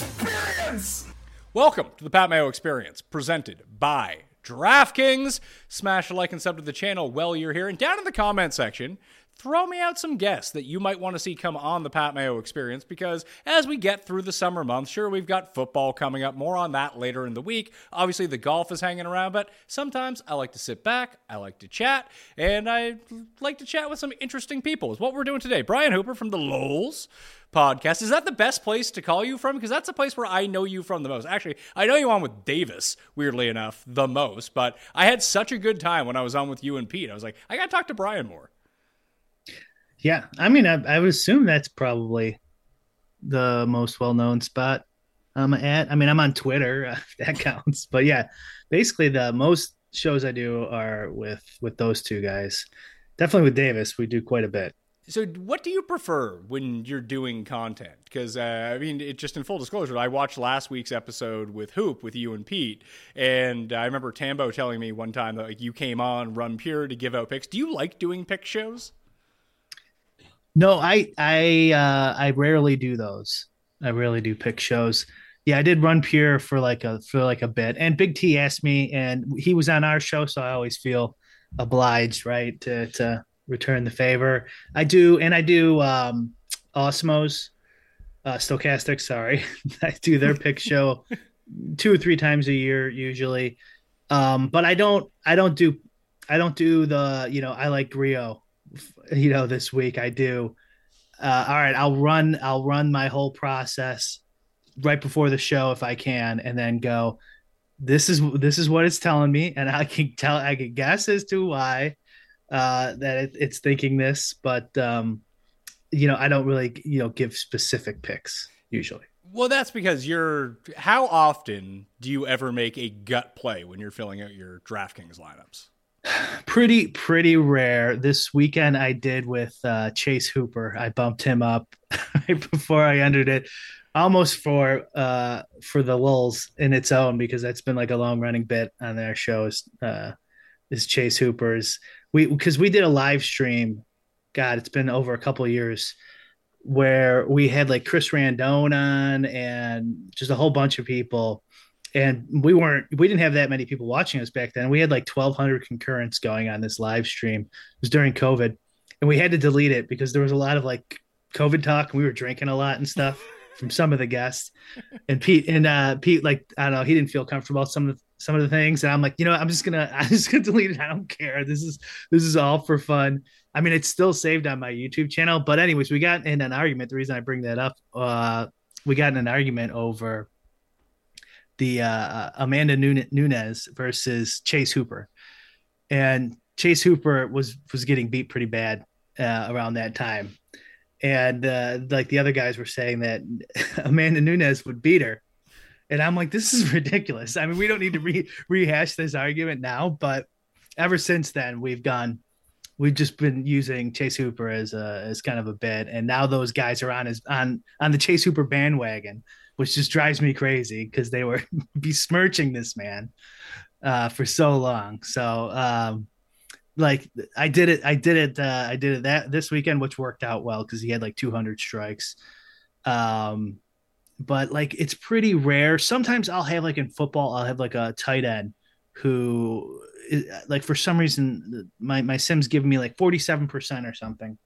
Experience. Welcome to the Pat Mayo Experience, presented by DraftKings. Smash a like and sub to the channel while you're here. And down in the comment section, throw me out some guests that you might want to see come on the Pat Mayo experience because as we get through the summer months, sure, we've got football coming up, more on that later in the week. Obviously, the golf is hanging around, but sometimes I like to sit back, I like to chat, and I like to chat with some interesting people. Is what we're doing today. Brian Hooper from the LOLZ podcast. Is that the best place to call you from? Because that's the place where I know you from the most. Actually, I know you on with Davis, weirdly enough, the most, but I had such a good time when I was on with you and Pete. I was like, I got to talk to Brian more. Yeah, I mean, I, I would assume that's probably the most well-known spot I'm at. I mean, I'm on Twitter, uh, that counts. But yeah, basically the most shows I do are with with those two guys. Definitely with Davis, we do quite a bit. So, what do you prefer when you're doing content? Because uh, I mean, it just in full disclosure, I watched last week's episode with Hoop with you and Pete, and I remember Tambo telling me one time that like you came on Run Pure to give out picks. Do you like doing pick shows? No, I I uh I rarely do those. I rarely do pick shows. Yeah, I did run pure for like a for like a bit. And Big T asked me and he was on our show, so I always feel obliged, right, to to return the favor. I do and I do um Awesemo's uh Stokastic, sorry. I do their pick show two or three times a year usually. Um but I don't I don't do I don't do the, you know, I like Rio you know this week i do uh, all right i'll run i'll run my whole process right before the show if i can and then go this is this is what it's telling me and i can tell i can guess as to why uh that it, it's thinking this but um you know i don't really you know give specific picks usually Well, that's because you're. How often do you ever make a gut play when you're filling out your DraftKings lineups? Pretty pretty rare. This weekend i did with uh chase hooper. I bumped him up right before i entered it almost for uh for the lulls in its own because that's been like a long running bit on their shows uh is chase hooper's. We because we did a live stream god it's been over a couple years where we had like chris randone on and just a whole bunch of people and we weren't we didn't have that many people watching us back then. We had like 1200 concurrents going on this live stream. It was during covid and we had to delete it because there was a lot of like covid talk and we were drinking a lot and stuff from some of the guests. And pete and uh pete like i don't know he didn't feel comfortable with some of the some of the things. And i'm like you know i'm just gonna i'm just gonna delete it. I don't care. This is this is all for fun. I mean it's still saved on my youtube channel. But anyways we got in an argument. The reason i bring that up uh we got in an argument over the uh, Amanda Nunes versus Chase Hooper, and Chase Hooper was was getting beat pretty bad uh, around that time, and uh, like the other guys were saying that Amanda Nunes would beat her, and I'm like, this is ridiculous. I mean, we don't need to re- rehash this argument now, but ever since then, we've gone. We've just been using Chase Hooper as a as kind of a bit, and now those guys are on his on on the Chase Hooper bandwagon, which just drives me crazy because they were besmirching this man uh, for so long. So, um, like, I did it. I did it. Uh, I did it that this weekend, which worked out well because he had like 200 strikes. Um, but like, it's pretty rare. Sometimes I'll have like in football, I'll have like a tight end who like for some reason my my sims give me like 47% or something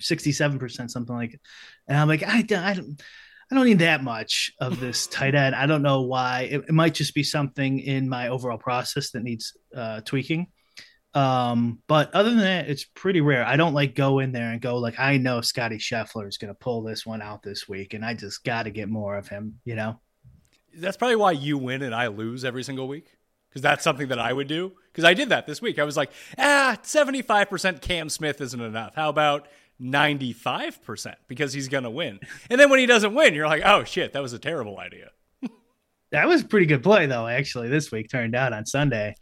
67% something like it and i'm like i, I don't I don't need that much of this tight end. I don't know why. It, it, might just be something in my overall process that needs uh, tweaking. Um, but other than that, it's pretty rare. I don't like go in there and go like, I know Scotty Scheffler is going to pull this one out this week, and I just got to get more of him. You know, that's probably why you win and I lose every single week because that's something that I would do. Because I did that this week. I was like, ah, 75% Cam Smith isn't enough. How about 95% because he's going to win? And then when he doesn't win, you're like, oh shit, that was a terrible idea. that was a pretty good play, though, actually, this week turned out on Sunday.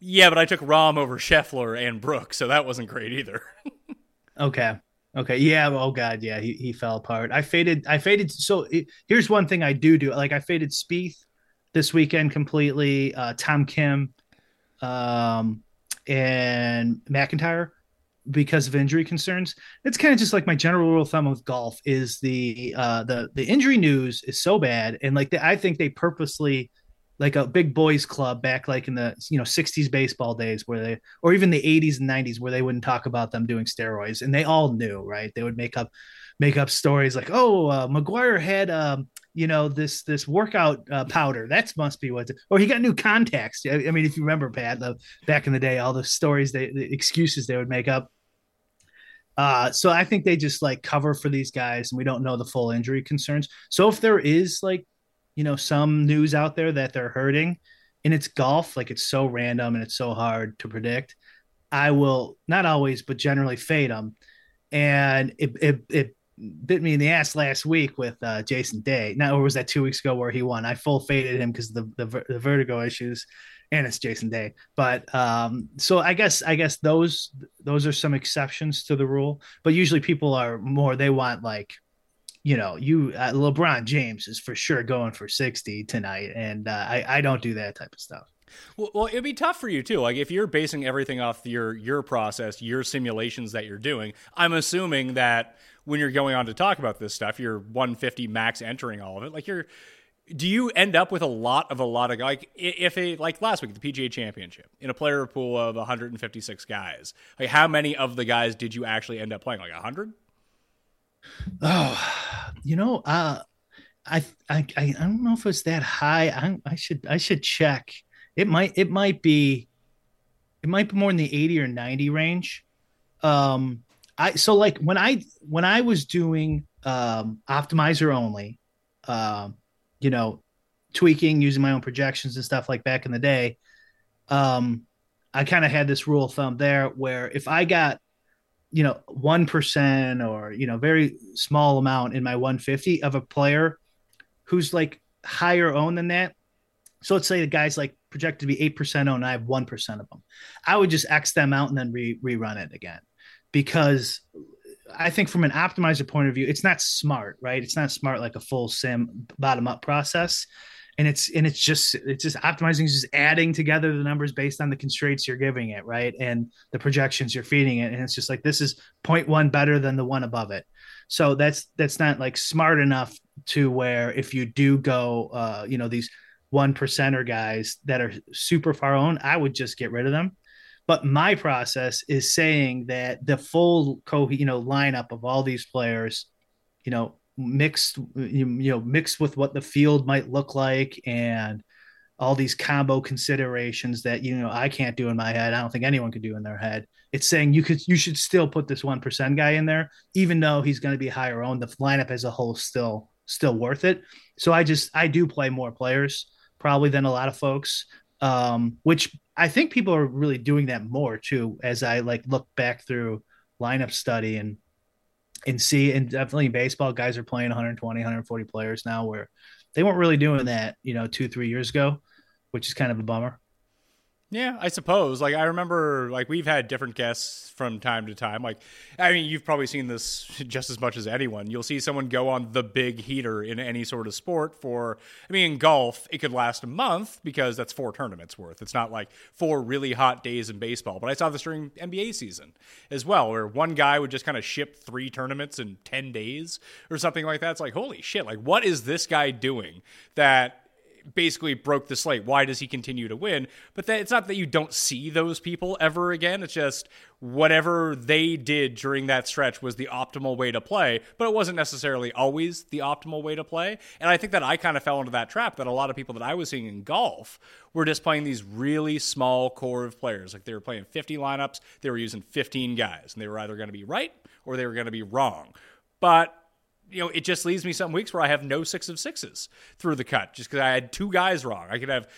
Yeah, but I took Rahm over Scheffler and Brooks, so that wasn't great either. okay. Okay. Yeah. Oh God. Yeah. He, he fell apart. I faded. I faded. So it, here's one thing I do do. Like I faded Spieth this weekend completely. Uh, Tom Kim, um, and MacIntyre because of injury concerns. It's kind of just like my general rule of thumb with golf is the uh, the the injury news is so bad, and like the, I think they purposely like a big boys club back like in the you know 60s baseball days where they or even the 80s and 90s where they wouldn't talk about them doing steroids and they all knew right they would make up make up stories like oh uh, McGwire had um you know this this workout uh, powder. That must be what. Or he got new contacts. I, I mean, if you remember, Pat, the, back in the day, all the stories, they, the excuses they would make up. Uh, so I think they just like cover for these guys, and we don't know the full injury concerns. So if there is like, you know, some news out there that they're hurting, and it's golf, like it's so random and it's so hard to predict, I will not always, but generally fade them. And it, it, it bit me in the ass last week with uh, Jason Day. Now, or was that two weeks ago where he won? I full faded him because the, the, the vertigo issues, and it's Jason Day. But um, so I guess I guess those those are some exceptions to the rule. But usually people are more they want like you know you uh, LeBron James is for sure going for sixty tonight, and uh, I I don't do that type of stuff. Well, well, it'd be tough for you too. Like if you're basing everything off your your process, your simulations that you're doing. I'm assuming that when you're going on to talk about this stuff, you're 150 max entering all of it. Like you're, do you end up with a lot of a lot of like if a like last week the PGA Championship in a player pool of 156 guys, like how many of the guys did you actually end up playing? Like 100? Oh, you know, uh, I, I I don't know if it's that high. I I should I should check. It might it might be it might be more in the 80 or 90 range. Um I so like when I when I was doing um, optimizer only, um, you know, tweaking using my own projections and stuff like back in the day, um, I kind of had this rule of thumb there where if I got you know one percent or you know very small amount in my 150 of a player who's like higher owned than that. So let's say the guy's like projected to be eight percent owned, I have one percent of them. I would just X them out and then re- rerun it again because I think from an optimizer point of view, it's not smart, right? It's not smart like a full sim bottom up process. And it's and it's just it's just optimizing is just adding together the numbers based on the constraints you're giving it, right? And the projections you're feeding it. And it's just like this is 0.1 better than the one above it. So that's that's not like smart enough to where if you do go uh, you know, these one percenter guys that are super far owned, I would just get rid of them but my process is saying that the full co you know lineup of all these players, you know, mixed you you know mixed with what the field might look like and all these combo considerations that you know I can't do in my head. I don't think anyone could do in their head. It's saying you could you should still put this one percent guy in there, even though he's going to be higher owned. The lineup as a whole still still worth it. So I just I do play more players probably than a lot of folks, um, which I think people are really doing that more too. As I like look back through lineup study and and see and definitely in baseball guys are playing 120 140 players now where they weren't really doing that you know two three years ago which is kind of a bummer yeah, I suppose. Like I remember like we've had different guests from time to time. Like I mean, you've probably seen this just as much as anyone. You'll see someone go on the big heater in any sort of sport for I mean, in golf, it could last a month because that's four tournaments worth. It's not like four really hot days in baseball. But I saw this during NBA season as well, where one guy would just kind of ship three tournaments in 10 days or something like that. It's like, holy shit, like what is this guy doing that basically broke the slate. Why does he continue to win? But that, it's not that you don't see those people ever again. It's just whatever they did during that stretch was the optimal way to play, but it wasn't necessarily always the optimal way to play. And I think that I kind of fell into that trap that a lot of people that I was seeing in golf were just playing these really small core of players. Like they were playing 50 lineups, they were using 15 guys, and they were either going to be right or they were going to be wrong. But you know, it just leaves me some weeks where I have no six of sixes through the cut just because I had two guys wrong. I could have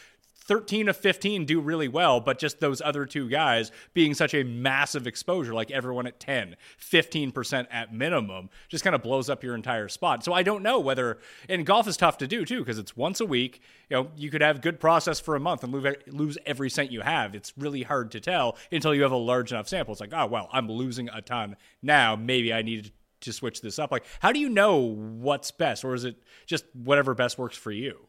13 of 15 do really well, but just those other two guys being such a massive exposure, like everyone at 10, 15% at minimum, just kind of blows up your entire spot. So I don't know whether, and golf is tough to do too, because it's once a week. You know, you could have good process for a month and lose, every cent you have. It's really hard to tell until you have a large enough sample. It's like, oh, well, I'm losing a ton now. Maybe I need to switch this up? Like, how do you know what's best, or is it just whatever best works for you?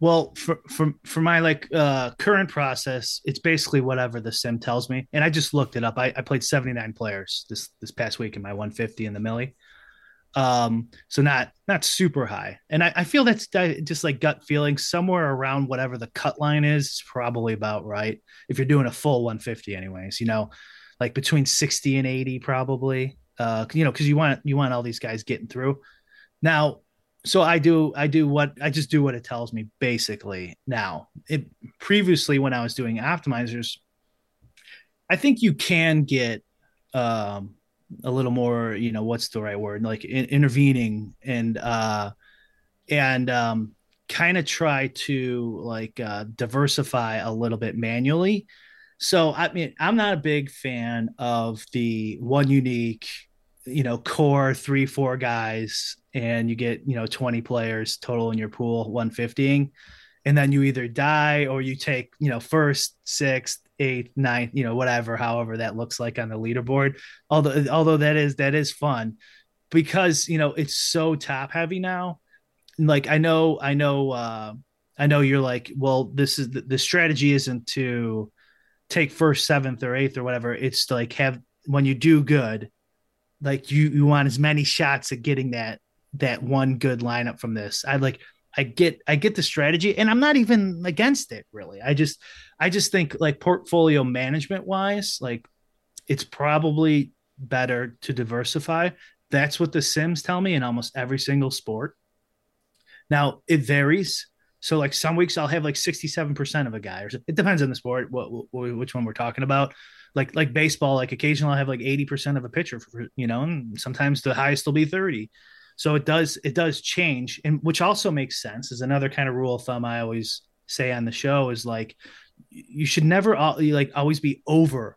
Well, for for for my like uh, current process, it's basically whatever the sim tells me, and I just looked it up. I, I played seventy nine players this this past week in my one fifty in the millie, um, so not not super high, and I, I feel that's just like gut feeling somewhere around whatever the cut line is, is probably about right. If you're doing a full one fifty, anyways, you know, like between sixty and eighty, probably uh, you know, because you want you want all these guys getting through. Now, so I do I do what I just do what it tells me basically. Now, it previously when I was doing optimizers, I think you can get um, a little more, you know, what's the right word, like in, intervening and uh, and um, kind of try to like uh, diversify a little bit manually so I mean, I'm not a big fan of the one unique, you know, core three, four guys, and you get, you know, 20 players total in your pool, 150 and then you either die or you take, you know, first, sixth, eighth, ninth, you know, whatever, however that looks like on the leaderboard. Although although that is that is fun because you know it's so top heavy now. Like I know, I know, uh, I know you're like, well, this is the, the strategy isn't to take first, seventh, or eighth or whatever. It's to like have when you do good, like you you want as many shots at getting that that one good lineup from this. I like I get I get the strategy and I'm not even against it really. I just I just think like portfolio management wise, like it's probably better to diversify. That's what the sims tell me in almost every single sport. Now it varies. So like some weeks I'll have like 67% of a guy or it depends on the sport, what, what, which one we're talking about. Like, like baseball, like occasionally I'll have like 80% of a pitcher for, you know, and sometimes the highest will be 30. So it does, it does change. And which also makes sense is another kind of rule of thumb I always say on the show is like, you should never like always be over.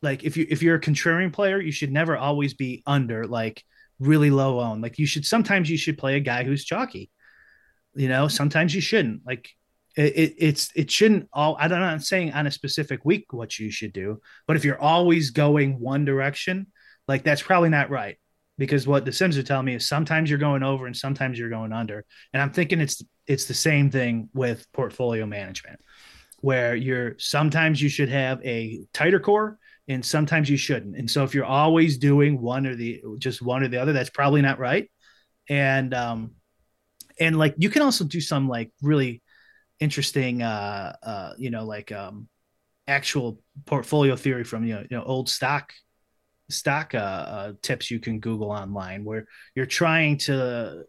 Like if you, if you're a contrarian player, you should never always be under like really low owned. Like you should, sometimes you should play a guy who's chalky you know, sometimes you shouldn't. Like it, it, it's it shouldn't all. I don't know. I'm saying on a specific week what you should do, but if you're always going one direction, like that's probably not right. Because what the Sims are telling me is sometimes you're going over and sometimes you're going under. And I'm thinking it's it's the same thing with portfolio management, where you're sometimes you should have a tighter core and sometimes you shouldn't. And so if you're always doing one or the just one or the other, that's probably not right. And um, and like you can also do some like really interesting uh uh you know like um actual portfolio theory from you know, you know old stock stock uh, uh, tips you can google online where you're trying to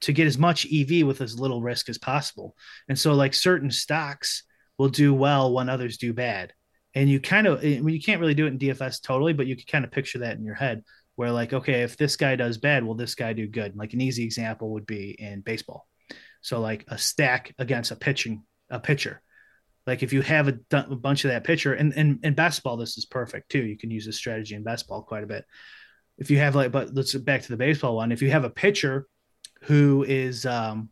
to get as much ev with as little risk as possible. And so like certain stocks will do well when others do bad. And you kind of eh, you can't really do it in dfs totally but you can kind of picture that in your head where like okay if this guy does bad will this guy do good like an easy example would be in baseball so like a stack against a pitching a pitcher Like if you have a, a bunch of that pitcher, and, and in basketball, this is perfect too. You can use this strategy in basketball quite a bit. If you have like, but let's back to the baseball one. If you have a pitcher who is um,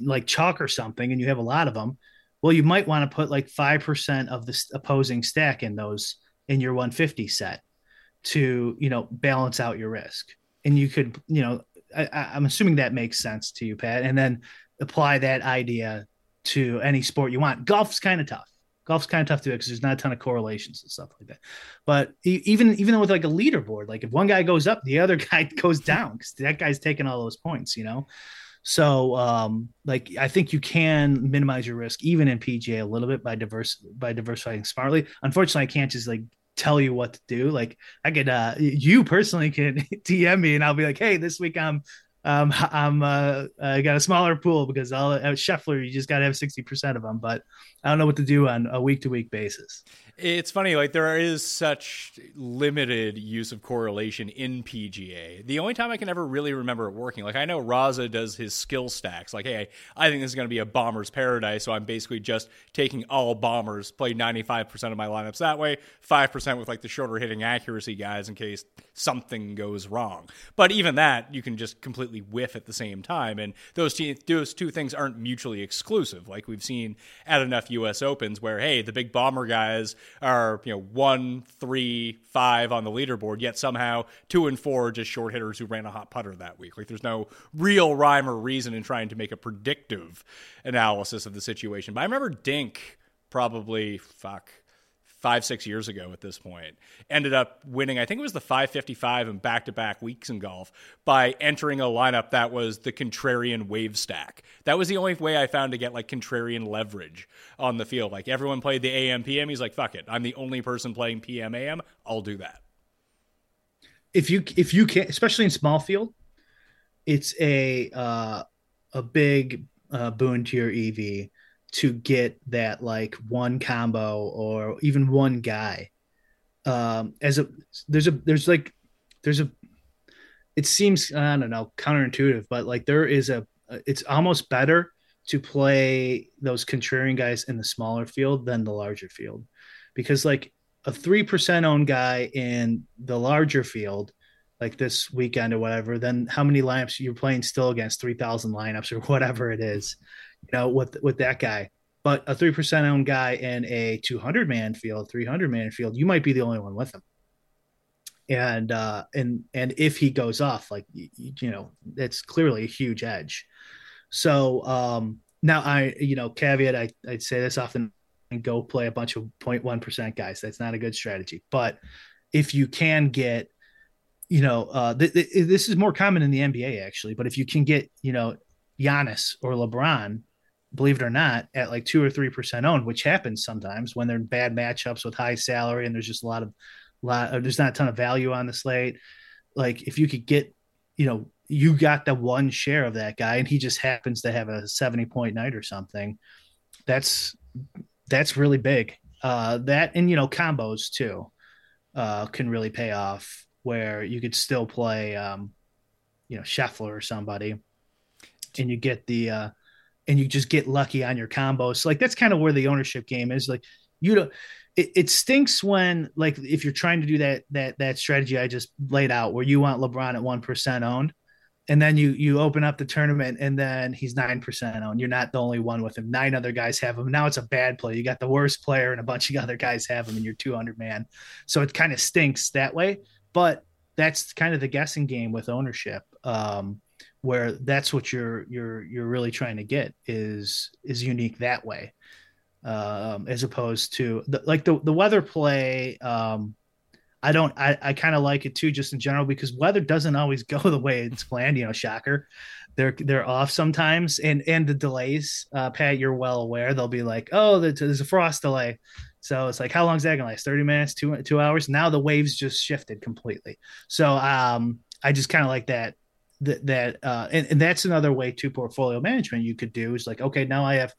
like chalk or something, and you have a lot of them, well, you might want to put like five percent of the opposing stack in those in your 150 set to you know balance out your risk. And you could you know I, I'm assuming that makes sense to you, Pat, and then apply that idea to any sport you want. Golf's kind of tough. Golf's kind of tough to do because there's not a ton of correlations and stuff like that. But even even with like a leaderboard, like if one guy goes up, the other guy goes down because that guy's taking all those points, you know. So um, like I think you can minimize your risk even in PGA a little bit by diverse by diversifying smartly. Unfortunately, I can't just like tell you what to do. Like I could uh you personally can DM me and I'll be like, hey, this week I'm um, I'm uh, I got a smaller pool because I'll at Scheffler you just got to have sixty percent of them, but I don't know what to do on a week to week basis. It's funny, like there is such limited use of correlation in PGA. The only time I can ever really remember it working, like I know Raza does his skill stacks. Like, hey, I think this is going to be a bomber's paradise, so I'm basically just taking all bombers, play 95% of my lineups that way, 5% with like the shorter hitting accuracy guys in case something goes wrong. But even that, you can just completely whiff at the same time, and those two, those two things aren't mutually exclusive. Like we've seen at enough U.S. Opens where, hey, the big bomber guys are you know one, three, five on the leaderboard, yet somehow two and four are just short hitters who ran a hot putter that week. Like there's no real rhyme or reason in trying to make a predictive analysis of the situation. But I remember Dink probably fuck five, six years ago at this point, ended up winning, I think it was the 555 and back to back weeks in golf by entering a lineup that was the contrarian wave stack. That was the only way I found to get like contrarian leverage on the field. Like everyone played the AM PM. He's like, fuck it. I'm the only person playing PM AM. I'll do that. If you, if you can, especially in small field, it's a, uh, a big uh, boon to your EV to get that like one combo or even one guy. Um, as a there's a there's like there's a it seems I don't know counterintuitive, but like there is a it's almost better to play those contrarian guys in the smaller field than the larger field because like a three percent owned guy in the larger field like this weekend or whatever, then how many lineups you're playing still against 3,000 lineups or whatever it is you know, with with that guy. But a three percent owned guy in a 200 man field, 300 man field, you might be the only one with him. And uh, and and if he goes off, like you, you know, it's clearly a huge edge. So um, now I, you know, caveat, I I'd say this often and go play a bunch of 0.1 percent guys. That's not a good strategy. But if you can get you know, uh, th- th- this is more common in the NBA actually. But if you can get, you know, Giannis or LeBron believe it or not, at like two or three percent owned, which happens sometimes when they're in bad matchups with high salary and there's just a lot of lot there's not a ton of value on the slate. Like if you could get, you know, you got the one share of that guy and he just happens to have a 70 point night or something, that's that's really big. Uh that and you know, combos too uh can really pay off where you could still play um, you know, Scheffler or somebody and you get the uh and you just get lucky on your combos. So like that's kind of where the ownership game is. Like you don't it, it stinks when like if you're trying to do that that that strategy I just laid out where you want LeBron at one percent owned, and then you you open up the tournament and then he's nine percent owned. You're not the only one with him. Nine other guys have him. Now it's a bad play. You got the worst player and a bunch of other guys have him, and you're 200 man. So it kind of stinks that way. But that's kind of the guessing game with ownership. Um, where that's what you're you're you're really trying to get is is unique that way um as opposed to the, like the the weather play um I don't I, I kind of like it too just in general because weather doesn't always go the way it's planned, you know, shocker. They're they're off sometimes and and the delays, uh Pat, you're well aware. They'll be like, "Oh, there's a frost delay." So it's like how long is that to last? 30 minutes, 2 2 hours. Now the waves just shifted completely. So um I just kind of like that that uh, and, and that's another way to portfolio management you could do is like okay now i have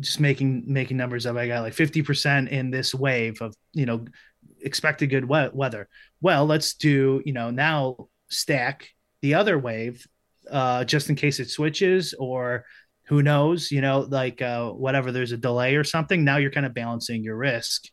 just making making numbers up i got like 50% in this wave of you know expected good we- weather well let's do you know now stack the other wave uh, just in case it switches or who knows? You know, like uh, whatever. There's a delay or something. Now you're kind of balancing your risk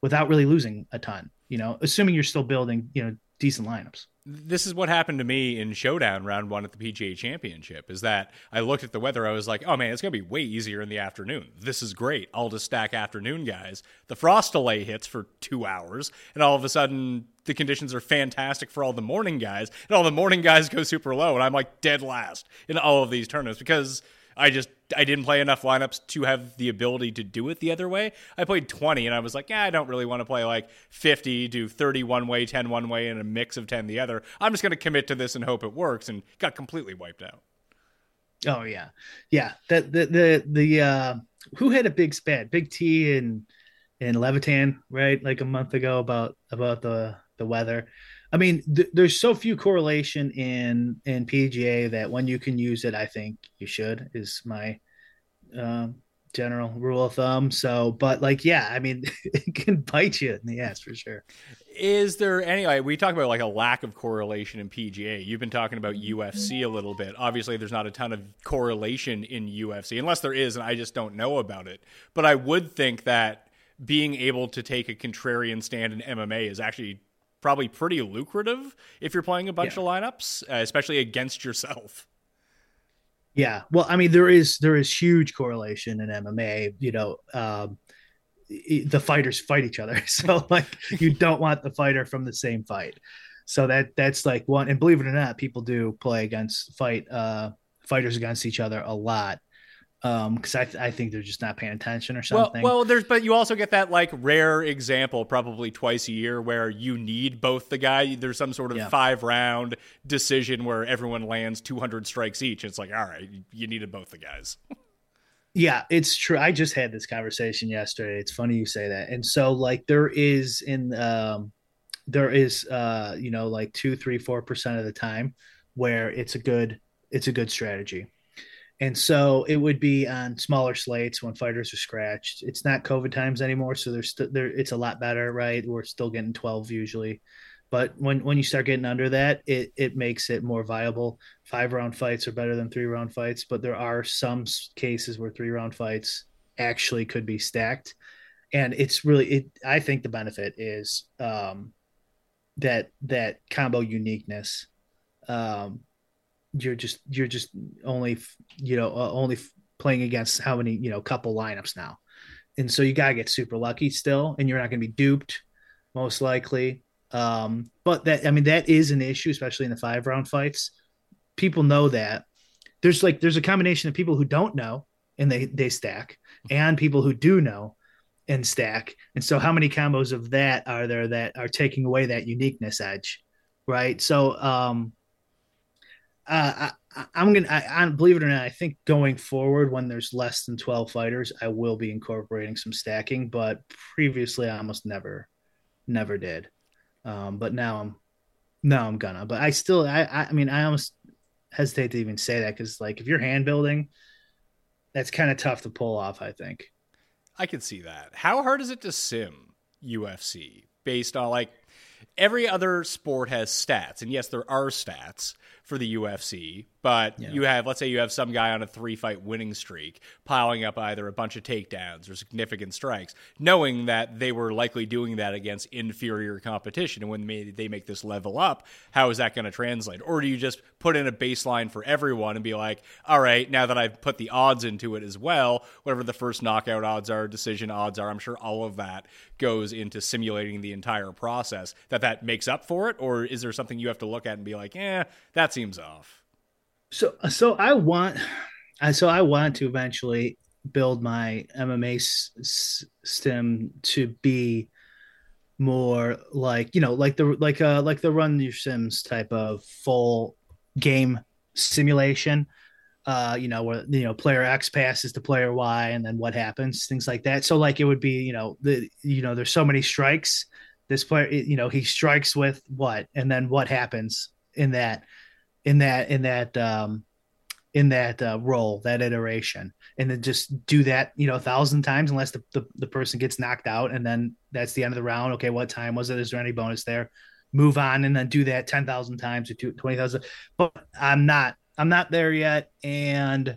without really losing a ton. You know, assuming you're still building you know decent lineups this is what happened to me in showdown round one at the pga championship is that i looked at the weather i was like oh man it's going to be way easier in the afternoon. This is great. I'll just stack afternoon guys. The frost delay hits for two hours and all of a sudden the conditions are fantastic for all the morning guys and all the morning guys go super low and i'm like dead last in all of these tournaments because I just I didn't play enough lineups to have the ability to do it the other way. I played 20 and I was like, yeah, I don't really want to play like 50, do 30 one way, 10 one way, and a mix of 10 the other. I'm just going to commit to this and hope it works and got completely wiped out. Oh yeah. Yeah. The the the, the uh who had a big spat? Big T and and Levitan, right? Like a month ago about about the the weather. I mean, th- there's so few correlation in in PGA that when you can use it, I think you should. Is my um, general rule of thumb. So, but like, yeah, I mean, it can bite you in the ass for sure. Is there anyway? We talk about like a lack of correlation in PGA. You've been talking about UFC a little bit. Obviously, there's not a ton of correlation in UFC, unless there is, and I just don't know about it. But I would think that being able to take a contrarian stand in MMA is actually probably pretty lucrative if you're playing a bunch yeah. of lineups, uh, especially against yourself. Yeah, well, I mean, there is there is huge correlation in MMA. You know, um, the fighters fight each other, so like you don't want the fighter from the same fight. So that that's like one. And believe it or not, people do play against fight uh, fighters against each other a lot um because I, th- I think they're just not paying attention or something. well, well there's but you also get that like rare example probably twice a year where you need both the guy. There's some sort of yeah. five round decision where everyone lands 200 strikes each. It's like all right you needed both the guys. Yeah it's true. I just had this conversation yesterday. It's funny you say that. And so like there is in um there is uh you know like two three four percent of the time where it's a good it's a good strategy and so it would be on smaller slates when fighters are scratched. It's not COVID times anymore, so there's st- there. It's a lot better, right? We're still getting 12 usually, but when when you start getting under that, it it makes it more viable. Five round fights are better than three round fights, but there are some cases where three round fights actually could be stacked, and it's really it. I think the benefit is um, that that combo uniqueness. Um, you're just you're just only you know uh, only playing against how many you know couple lineups now. And so you gotta get super lucky still and you're not gonna be duped most likely. Um but that i mean that is an issue especially in the five round fights. People know that. There's like there's a combination of people who don't know and they they stack and people who do know and stack. And so how many combos of that are there that are taking away that uniqueness edge right? So um uh, I, am gonna. I, I, believe it or not. I think going forward, when there's less than 12 fighters, I will be incorporating some stacking. But previously, I almost never, never did. Um, but now I'm, now I'm gonna. But I still, I, I mean, I almost hesitate to even say that because, like, if you're hand building, that's kind of tough to pull off. I think. I can see that. How hard is it to sim UFC based on like every other sport has stats, and yes, there are stats for the UFC, but yeah. you have, let's say, you have some guy on a three fight winning streak piling up either a bunch of takedowns or significant strikes, knowing that they were likely doing that against inferior competition. And when they make this level up, how is that going to translate? Or do you just put in a baseline for everyone and be like, all right, now that I've put the odds into it as well, whatever the first knockout odds are, decision odds are, I'm sure all of that goes into simulating the entire process, that that makes up for it? Or is there something you have to look at and be like, eh, that seems off? So so I want so I want to eventually build my MMA stem to be more like you know like the like uh like the run your sims type of full game simulation. Uh you know where you know player x passes to player y and then what happens things like that. So like it would be you know the you know there's so many strikes. This player you know he strikes with what? And then what happens in that in that in that um in that uh, role that iteration. And then just do that you know a thousand times unless the, the, the person gets knocked out. And then that's the end of the round. Okay what time was it? Is there any bonus there? Move on and then do that 10,000 times or 20,000 but I'm not I'm not there yet. And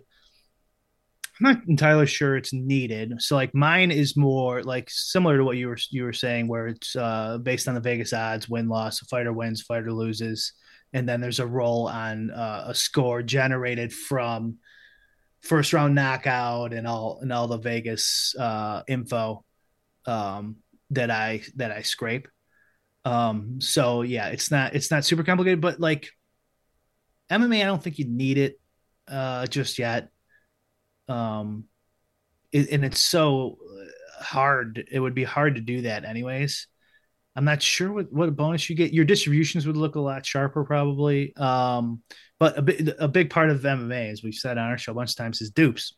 I'm not entirely sure it's needed. So like mine is more like similar to what you were you were saying, where it's uh, based on the Vegas odds, win loss, a fighter wins, fighter loses, and then there's a roll on uh, a score generated from first round knockout and all and all the Vegas uh, info um, that I that I scrape. Um, so yeah, it's not it's not super complicated, but like MMA, I don't think you need it uh, just yet. Um, it, and it's so hard. It would be hard to do that anyways. I'm not sure what, what bonus you get. Your distributions would look a lot sharper, probably. Um, but a, big a big part of MMA, as we've said on our show a bunch of times, is dupes.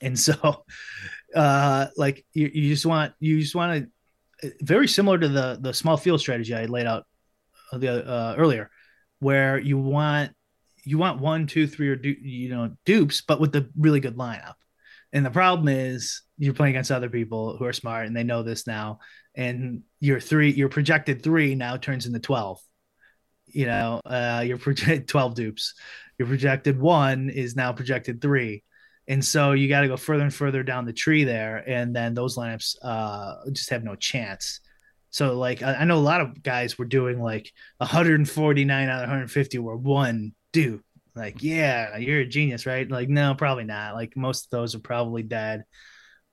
And so, uh, like you, you just want you just want to very similar to the the small field strategy I laid out the uh, earlier, where you want you want one, two, three, or du- you know dupes, but with the really good lineup. And the problem is you're playing against other people who are smart and they know this now. And your three, your projected three now turns into 12. You know, uh, your projected 12 dupes. Your projected one is now projected three. And so you got to go further and further down the tree there. And then those lineups uh, just have no chance. So, like, I, I know a lot of guys were doing like 149 out of 150 were one dupe like yeah you're a genius right? Like no probably not. Like most of those are probably dead.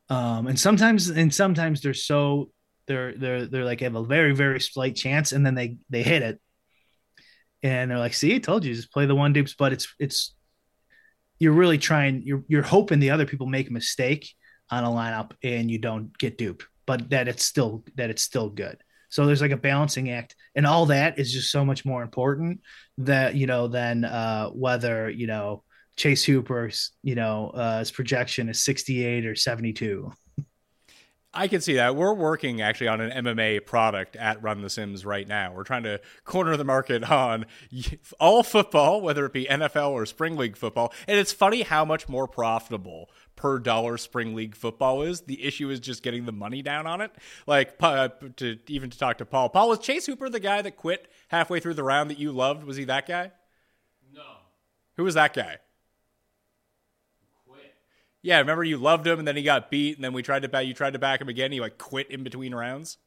Um and sometimes and sometimes they're so they're they're they're like have a very very slight chance and then they they hit it. And they're like see i told you just play the one dupes but it's it's you're really trying you're you're hoping the other people make a mistake on a lineup and you don't get duped but that it's still that it's still good so there's like a balancing act, and all that is just so much more important that you know than uh, whether you know Chase Hooper's you know uh, his projection is 68 or 72. I can see that. We're working actually on an MMA product at Run the Sims right now. We're trying to corner the market on all football, whether it be NFL or Spring League football. And it's funny how much more profitable per dollar Spring League football is. The issue is just getting the money down on it. Like uh, to even to talk to Paul. Paul was Chase Hooper the guy that quit halfway through the round that you loved? Was he that guy? No. Who was that guy? Quit. Yeah, remember you loved him and then he got beat and then we tried to back you tried to back him again. He like quit in between rounds.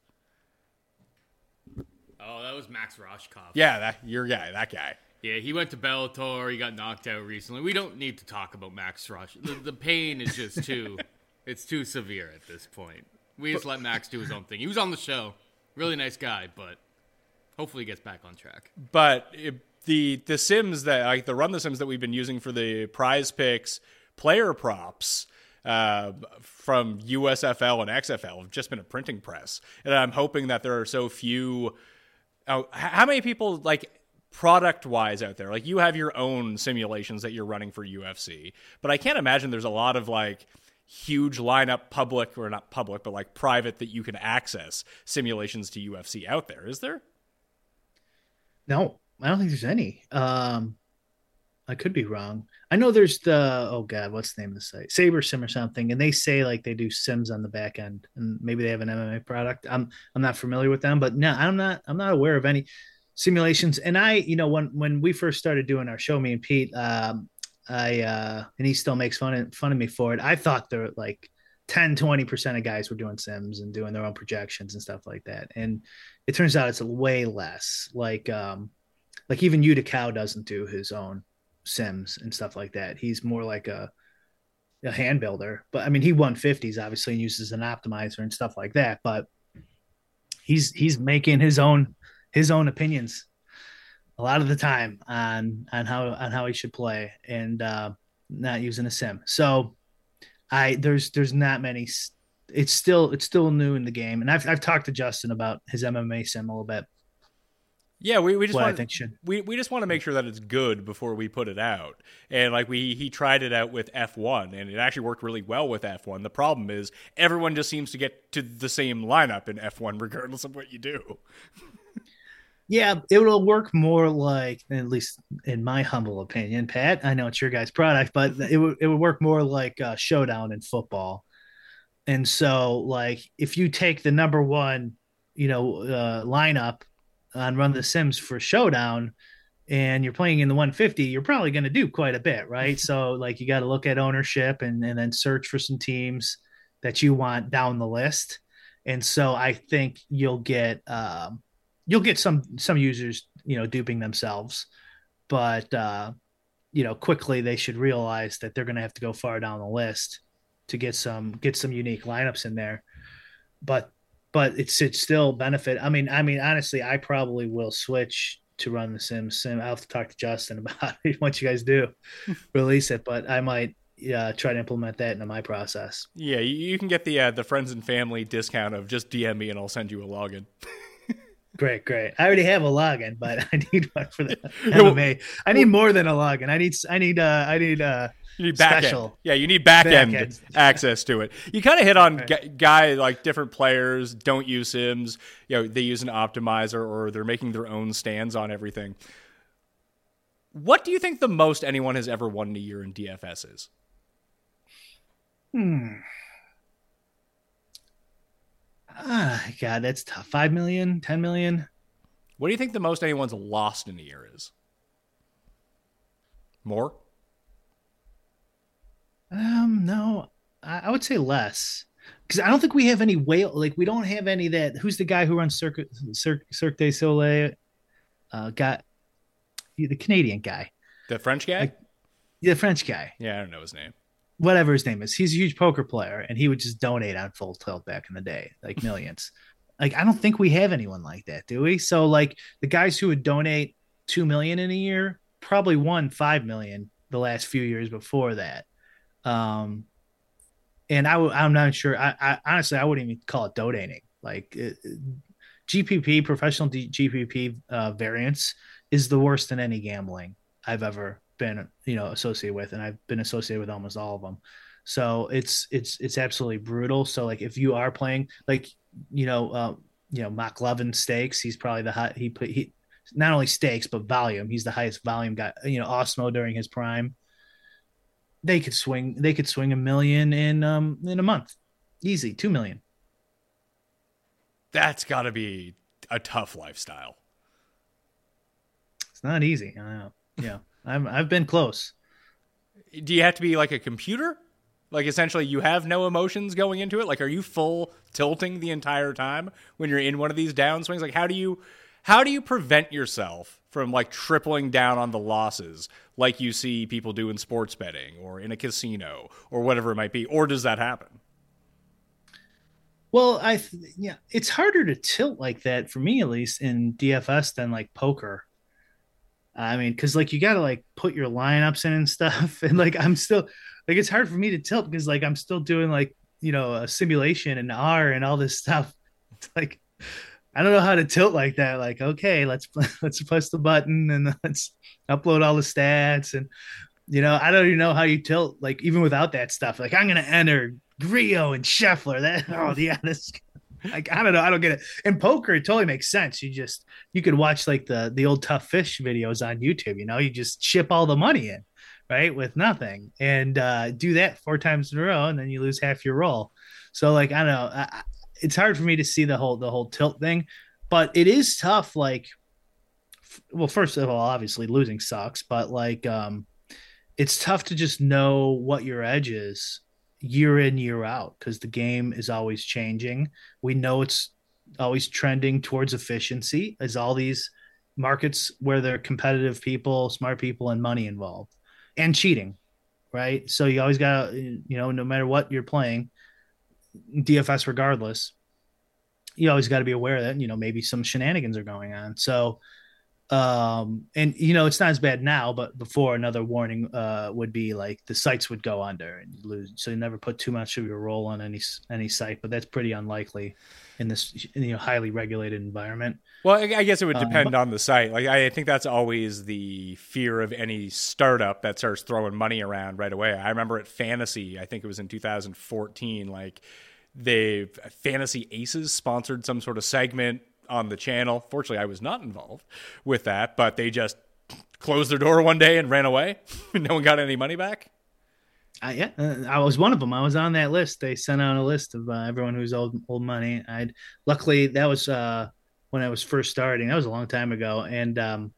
Oh, that was Max Rohskopf. Yeah, that your guy, that guy. Yeah, he went to Bellator. He got knocked out recently. We don't need to talk about Max Rush. The, the pain is just too, it's too severe at this point. We just let Max do his own thing. He was on the show, really nice guy, but hopefully he gets back on track. But it, the the Sims that like the run the Sims that we've been using for the Prize Picks player props. Uh, from USFL and XFL have just been a printing press, and I'm hoping that there are so few. Oh, how many people like product wise out there? Like you have your own simulations that you're running for UFC, but I can't imagine there's a lot of like huge lineup public or not public, but like private that you can access simulations to UFC out there. Is there? No, I don't think there's any. Um, I could be wrong. I know there's the oh god, what's the name of the site? SaberSim or something, and they say like they do sims on the back end, and maybe they have an MMA product. I'm I'm not familiar with them, but no, I'm not I'm not aware of any simulations. And I, you know, when when we first started doing our show, me and Pete, um, I uh, and he still makes fun of fun of me for it. I thought there were like 10 20% of guys were doing sims and doing their own projections and stuff like that and it turns out it's way less like um like even Youdacao doesn't do his own sims and stuff like that. He's more like a a hand builder. But I mean, he won 50s obviously and uses an optimizer and stuff like that. But he's he's making his own his own opinions a lot of the time on on how on how he should play and uh, not using a sim. So I there's there's not many. It's still it's still new in the game, and I've I've talked to Justin about his MMA sim a little bit yeah, we, we just want I think should. we we just want to make sure that it's good before we put it out. And like we he tried it out with F1 and it actually worked really well with F1. The problem is everyone just seems to get to the same lineup in F1 regardless of what you do. Yeah, it will work more like, at least in my humble opinion, Pat. I know it's your guys' product, but it would it would work more like a showdown in football. And so, like, if you take the number one, you know, uh, lineup on Run the Sims for Showdown, and you're playing in the 150, you're probably going to do quite a bit, right? so like you got to look at ownership and and then search for some teams that you want down the list. And so I think you'll get um, you'll get some some users you know duping themselves, but uh, you know quickly they should realize that they're going to have to go far down the list to get some get some unique lineups in there. But but it's it's still benefit. I mean I mean honestly I probably will switch to run the Sims sim. I'll have to talk to Justin about it once you guys do release it, but I might yeah try to implement that into my process. Yeah, you, you can get the uh, the friends and family discount of just DM me and I'll send you a login. Great, great. I already have a login, but I need one for the MMA. I need more than a login. I need I need uh I need uh You need back special. end. Yeah, you need back, end end. access to it. You kind of hit on Right. gu- guy like different players don't use Sims. You know, they use an optimizer or they're making their own stands on everything. What do you think the most anyone has ever won in a year in DFS is? Hmm. Ah, God, that's tough. Five million, ten million. What do you think the most anyone's lost in a year is? More? Um, no, I, I would say less because I don't think we have any whale. Like we don't have any that. Who's the guy who runs Cirque Cirque, Cirque du Soleil? Uh, got the Canadian guy, The French guy? Like- the French guy, yeah, I don't know his name. Whatever his name is. He's a huge poker player, and he would just donate on Full Tilt back in the day, like millions. like I don't think we have anyone like that, do we? So like the guys who would donate two million in a year probably won five million the last few years before that. Um, and I w- I'm not sure. I, I honestly I wouldn't even call it donating. Like it, GPP, professional D- GPP uh, variance is the worst in any gambling I've ever been, you know, associated with, and I've been associated with almost all of them. So it's it's it's absolutely brutal. So like if you are playing like you know uh, you know Mac Levin stakes, he's probably the hot he put he not only stakes but volume. He's the highest volume guy. You know Awesemo during his prime, they could swing they could swing a million in um in a month, easy two million. That's got to be a tough lifestyle. It's not easy. I know. Yeah, I've I've been close. do you have to be like a computer? Like essentially you have no emotions going into it? Like are you full tilting the entire time when you're in one of these downswings? Like how do you how do you prevent yourself from like tripling down on the losses like you see people do in sports betting or in a casino or whatever it might be? Or does that happen? Well, I th- yeah, it's harder to tilt like that for me at least in DFS than like poker. I mean, because like you got to like put your lineups in and stuff, and like I'm still like it's hard for me to tilt because like I'm still doing like you know a simulation and R and all this stuff. It's like I don't know how to tilt like that. Like okay, let's let's press the button and let's upload all the stats and you know I don't even know how you tilt like even without that stuff. Like I'm gonna enter Grillo and Scheffler. That oh yeah, this like I don't know, I don't get it. In poker, it totally makes sense. You just you could watch like the the old tough fish videos on YouTube. You know, you just chip all the money in, right, with nothing, and uh, do that four times in a row, and then you lose half your roll. So like I don't know, I- it's hard for me to see the whole the whole tilt thing, but it is tough. Like, f- well, first of all, obviously losing sucks, but like um, it's tough to just know what your edge is year in year out because the game is always changing. We know it's always trending towards efficiency as all these markets where there are competitive people smart people and money involved. And cheating right? So you always got to you know no matter what you're playing dfs regardless you always got to be aware that you know maybe some shenanigans are going on. So um and you know it's not as bad now but before another warning uh would be like the sites would go under and you lose so you never put too much of your role on any any site but that's pretty unlikely in this you know highly regulated environment Well, I guess it would Um, depend on the site. Like I think that's always the fear of any startup that starts throwing money around right away. I remember at Fantasy, I think it was in 2014, like they Fantasy Aces sponsored some sort of segment on the channel. Fortunately, I was not involved with that, but they just closed their door one day and ran away. no one got any money back. I, yeah, uh, I was one of them. I was on that list. They sent out a list of uh, everyone who's owed old money. I'd luckily that was uh, when I was first starting. That was a long time ago, and um,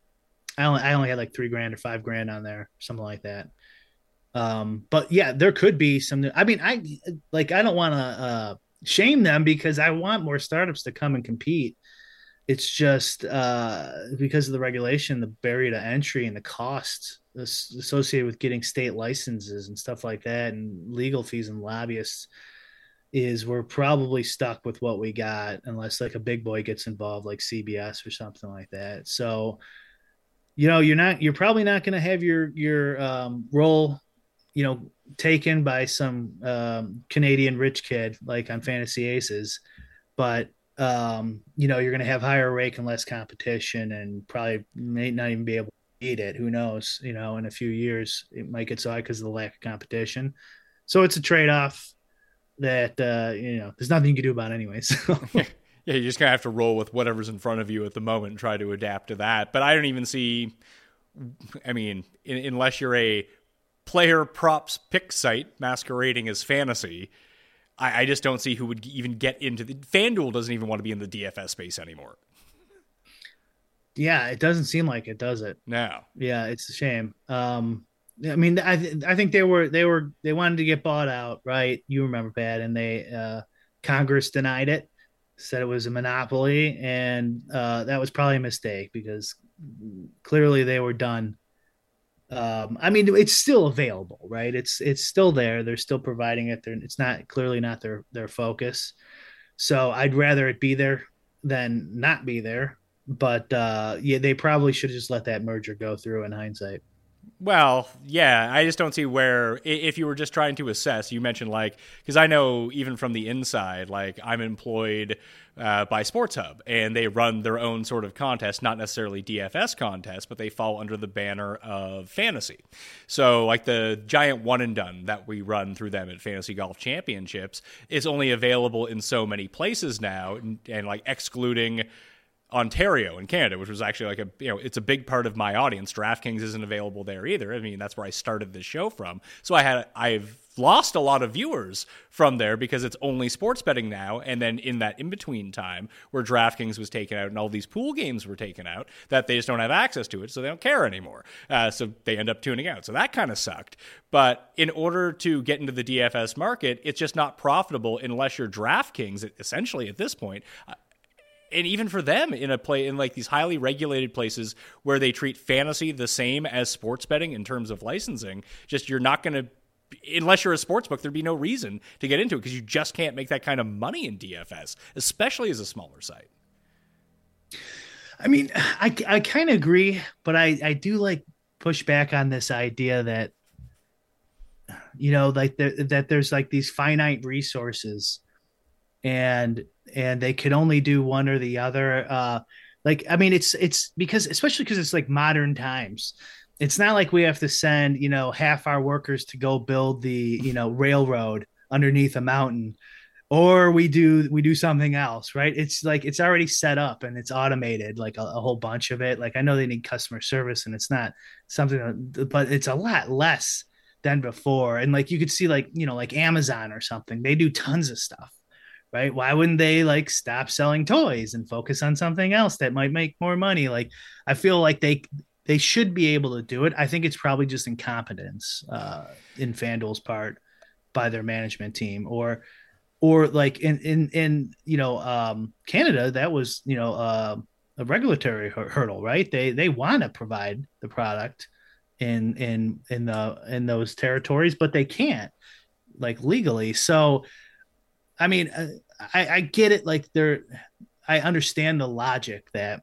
I only I only had like three grand or five grand on there, something like that. Um, but yeah, there could be some. I mean, I like I don't want to uh, shame them because I want more startups to come and compete. It's just uh, because of the regulation, the barrier to entry, and the costs associated with getting state licenses and stuff like that, and legal fees and lobbyists. Is we're probably stuck with what we got unless like a big boy gets involved, like CBS or something like that. So, you know, you're not, you're probably not going to have your your um, role you know, taken by some um, Canadian rich kid like on Fantasy Aces, but um, you know, you're going to have higher rake and less competition, and probably may not even be able to beat it. Who knows? You know, in a few years, it might get so high because of the lack of competition. So it's a trade off that uh, you know there's nothing you can do about anyway. So. yeah, you're just gonna have to roll with whatever's in front of you at the moment and try to adapt to that. But I don't even see. I mean, in, unless you're a player props pick site masquerading as fantasy. I, I just don't see who would even get into the FanDuel doesn't even want to be in the DFS space anymore. Yeah, it doesn't seem like it, does it? No. Yeah, it's a shame. Um, I mean, I th- I think they were they were they wanted to get bought out, right? You remember, Pat, and they uh, Congress denied it, said it was a monopoly, and uh, that was probably a mistake because clearly they were done um, I mean, it's still available, right? It's it's still there. They're still providing it. They're, it's not clearly not their their focus. So I'd rather it be there than not be there. But uh, yeah, they probably should just let that merger go through in hindsight. Well, yeah, I just don't see where if you were just trying to assess. You mentioned like because I know even from the inside, like I'm employed uh, by Sports Hub, and they run their own sort of contest, not necessarily DFS contests, but they fall under the banner of fantasy. So, like the giant one and done that we run through them at Fantasy Golf Championships is only available in so many places now, and, and like excluding Ontario in Canada, which was actually like a you know it's a big part of my audience. DraftKings isn't available there either. I mean that's where I started this show from. So I had I've lost a lot of viewers from there because it's only sports betting now. And then in that in between time where DraftKings was taken out and all these pool games were taken out, that they just don't have access to it, so they don't care anymore. Uh, so they end up tuning out. So that kind of sucked. But in order to get into the DFS market, it's just not profitable unless you're DraftKings. Essentially, at this point, and even for them in a play in like these highly regulated places where they treat fantasy the same as sports betting in terms of licensing just you're not going to unless you're a sports book there'd be no reason to get into it because you just can't make that kind of money in dfs especially as a smaller site. I mean i, I kind of agree but i i do like push back on this idea that you know like the, that there's like these finite resources and and they could only do one or the other uh like i mean it's it's because especially because it's like modern times. It's not like we have to send you know half our workers to go build the you know railroad underneath a mountain or we do we do something else right? It's like it's already set up and it's automated like a, a whole bunch of it. Like i know they need customer service and it's not something but it's a lot less than before. And like you could see like you know like amazon or something they do tons of stuff right? Why wouldn't they like stop selling toys and focus on something else that might make more money? Like, I feel like they they should be able to do it. I think it's probably just incompetence uh, in FanDuel's part by their management team, or or like in in in you know um, Canada, that was you know uh, a regulatory hurdle, right? They they want to provide the product in in in the in those territories, but they can't like legally. So I mean, uh, I, I get it. Like they're, I understand the logic that,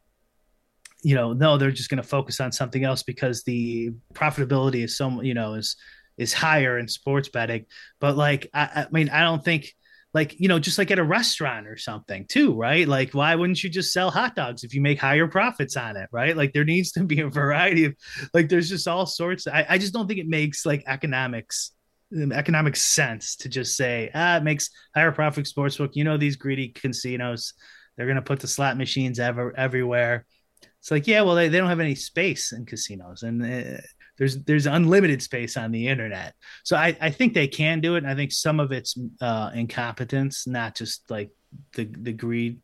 you know, no, they're just going to focus on something else because the profitability is so, you know, is is higher in sports betting. But like, I, I mean, I don't think like you know just like at a restaurant or something too right like why wouldn't you just sell hot dogs if you make higher profits on it right like there needs to be a variety of like there's just all sorts I, I just don't think it makes like economics economic sense to just say, ah, it makes higher profit sportsbook. You know, these greedy casinos, they're going to put the slot machines ever everywhere. It's like, yeah, well, they, they don't have any space in casinos, and uh, there's there's unlimited space on the internet. So I, I think they can do it. And I think some of it's uh, incompetence, not just like the the greed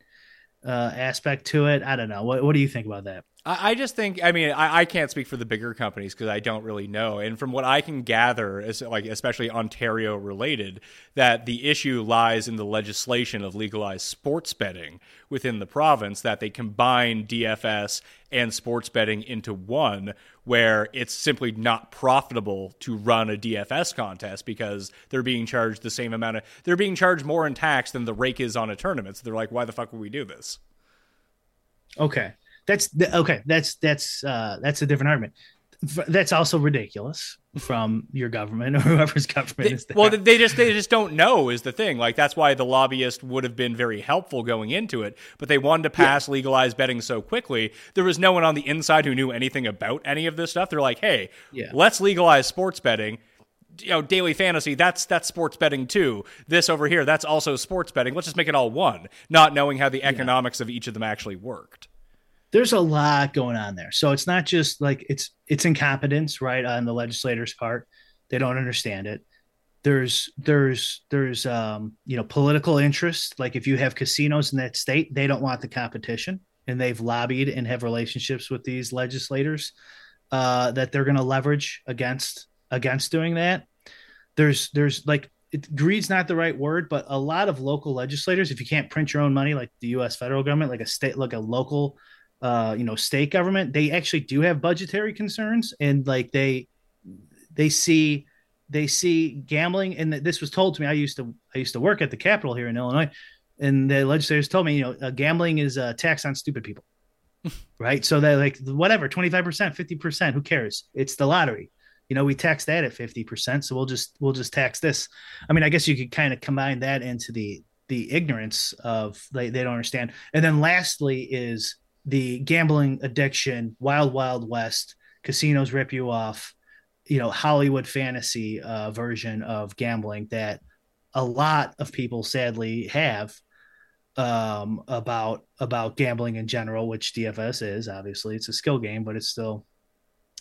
uh, aspect to it. I don't know. What what do you think about that? I just think, I mean, I, I can't speak for the bigger companies because I don't really know. And from what I can gather, is like especially Ontario related, that the issue lies in the legislation of legalized sports betting within the province. That they combine DFS and sports betting into one, where it's simply not profitable to run a DFS contest because they're being charged the same amount of, they're being charged more in tax than the rake is on a tournament. So they're like, why the fuck would we do this? Okay that's the, okay. That's that's uh, that's a different argument. That's also ridiculous from your government or whoever's government they, is. There. Well, they just they just don't know is the thing. Like that's why the lobbyist would have been very helpful going into it, but they wanted to pass yeah. legalized betting so quickly. There was no one on the inside who knew anything about any of this stuff. They're like, "Hey, yeah. let's legalize sports betting." you know daily fantasy that's that's sports betting too this over here that's also sports betting let's just make it all one not knowing how the economics yeah. of each of them actually worked there's a lot going on there. So it's not just like it's it's incompetence, right, on the legislators' part. They don't understand it. There's there's there's um you know political interest. Like if you have casinos in that state, they don't want the competition, and they've lobbied and have relationships with these legislators uh, that they're going to leverage against against doing that. There's there's like it, greed's not the right word, but a lot of local legislators, if you can't print your own money, like the U.S. federal government, like a state, like a local uh, you know, state government, they actually do have budgetary concerns, and like they they see they see gambling. And this was told to me. I used to I used to work at the Capitol here in Illinois, and the legislators told me, you know, uh, gambling is a tax on stupid people, right? So that like whatever, twenty five percent, fifty percent, who cares? It's the lottery. You know, we tax that at fifty percent, so we'll just we'll just tax this. I mean, I guess you could kind of combine that into the the ignorance of they, they don't understand. And then lastly is the gambling addiction, wild, wild west, casinos rip you off, you know, Hollywood fantasy uh, version of gambling that a lot of people sadly have um, about about gambling in general, which DFS is obviously. It's a skill game, but it's still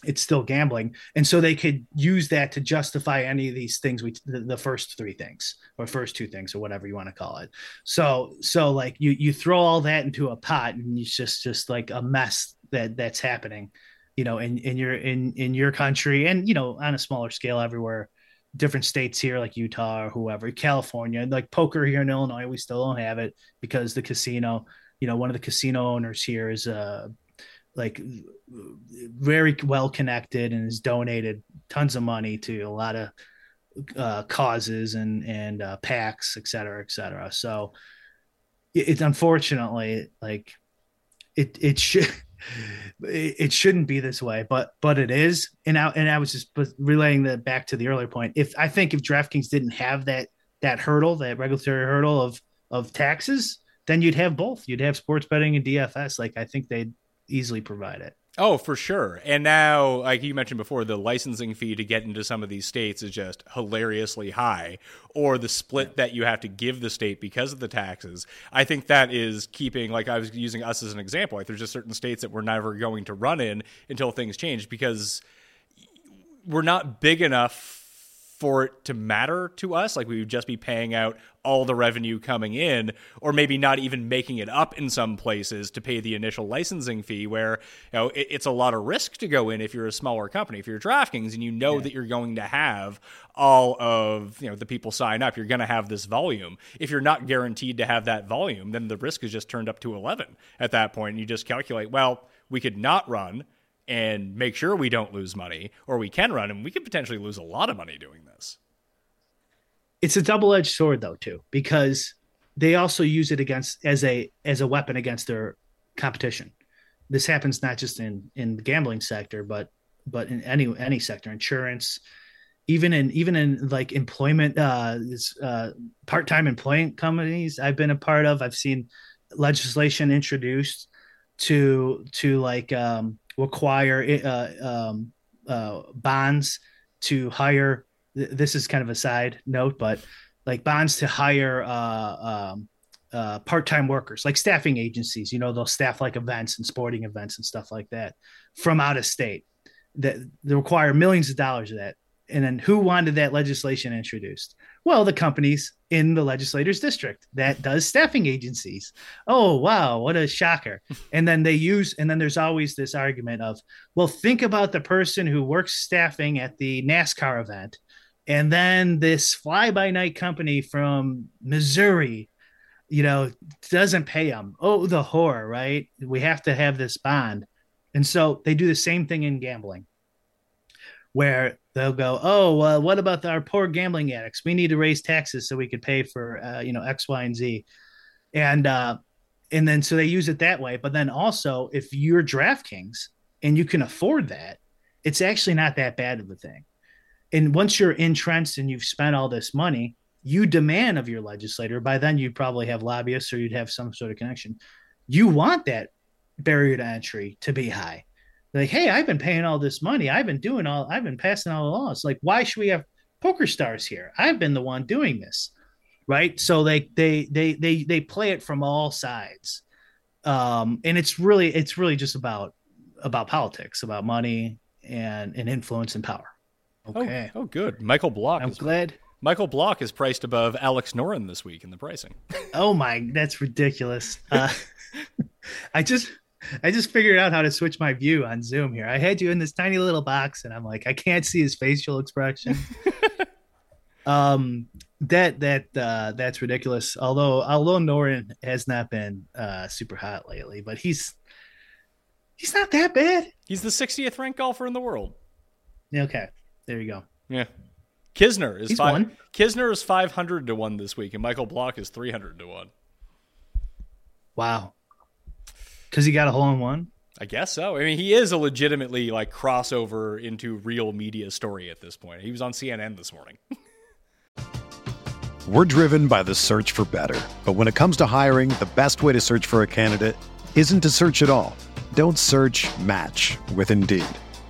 it's still gambling. And so they could use that to justify any of these things we the, the, first three things or first two things or whatever you want to call it. So so like you you throw all that into a pot and it's just just like a mess that that's happening you know in in your in in your country and you know on a smaller scale everywhere. Different states here like utah or whoever california like poker here in illinois we still don't have it because the casino you know one of the casino owners here is uh like very well connected and has donated tons of money to a lot of uh, causes and and uh, PACs, et cetera, et cetera. So it's it, unfortunately like it it should it shouldn't be this way, but but it is. And I and I was just relaying that back to the earlier point. If I think if DraftKings didn't have that that hurdle, that regulatory hurdle of of taxes, then you'd have both. You'd have sports betting and DFS. Like I think they'd easily provide it. Oh, for sure. And now, like you mentioned before, the licensing fee to get into some of these states is just hilariously high, or the split that you have to give the state because of the taxes. I think that is keeping, like I was using us as an example, like there's just certain states that we're never going to run in until things change because we're not big enough for it to matter to us. Like we would just be paying out all the revenue coming in, or maybe not even making it up in some places to pay the initial licensing fee, where you know it, it's a lot of risk to go in if you're a smaller company. If you're DraftKings and you know yeah. that you're going to have all of you know the people sign up, you're going to have this volume. If you're not guaranteed to have that volume, then the risk is just turned up to eleven at that point, and you just calculate, well, we could not run and make sure we don't lose money, or we can run and we could potentially lose a lot of money doing this. It's a double-edged sword though, too, because they also use it against as a as a weapon against their competition. This happens not just in in the gambling sector, but but in any any sector, insurance, even in even in like employment, uh, uh, part-time employment companies I've been a part of. I've seen legislation introduced to to like um, require uh, um, uh, bonds to hire. This is kind of a side note, but like bonds to hire uh, um, uh, part-time workers, like staffing agencies. You know, they'll staff like events and sporting events and stuff like that from out of state. That they require millions of dollars of that, And then who wanted that legislation introduced? Well, the companies in the legislators district that does staffing agencies. Oh, wow, what a shocker. and then they use, and then there's always this argument of, well, think about the person who works staffing at the NASCAR event. And then this fly by night company from Missouri, you know, doesn't pay them. Oh, the horror, right? We have to have this bond. And so they do the same thing in gambling where they'll go, oh, uh, what about our poor gambling addicts? We need to raise taxes so we could pay for uh, you know X, Y, and Z, and uh, and then so they use it that way. But then also, if you're DraftKings and you can afford that, it's actually not that bad of a thing. And once you're entrenched and you've spent all this money, you demand of your legislator. By then, you'd probably have lobbyists or you'd have some sort of connection. You want that barrier to entry to be high like, hey, I've been paying all this money. I've been doing all, I've been passing all the laws. Like, why should we have PokerStars here? I've been the one doing this. Right. So they, they, they, they, they play it from all sides. Um, and it's really, it's really just about, about politics, about money and, and influence and power. Okay. Oh, oh good. Michael Block. I'm is, glad. Michael Block is priced above Alex Noren this week in the pricing. oh my, that's ridiculous. Uh, I just, I just figured out how to switch my view on Zoom here. I had you in this tiny little box, and I'm like, I can't see his facial expression. um, that that uh, that's ridiculous. Although although Noren has not been uh, super hot lately, but he's he's not that bad. He's the 60th ranked golfer in the world. Okay, there you go. Yeah. Kisner is He's five, won. Kisner is 500 to 1 this week and Michael Block is 300 to 1. Wow. Because he got a hole in one. I guess so. I mean, he is a legitimately like crossover into real media story at this point. He was on CNN this morning. We're driven by the search for better. But when it comes to hiring, the best way to search for a candidate isn't to search at all. Don't search match with Indeed.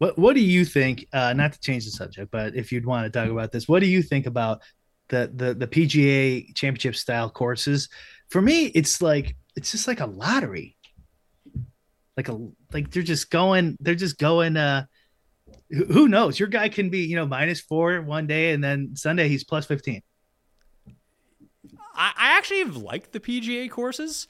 What What do you think? Uh, not to change the subject, but if you'd want to talk about this, what do you think about the the the PGA Championship style courses? For me, it's like it's just like a lottery. Like a like they're just going. They're just going. Uh, who knows? Your guy can be you know minus four one day, and then Sunday he's plus fifteen. I, I actually like the PGA courses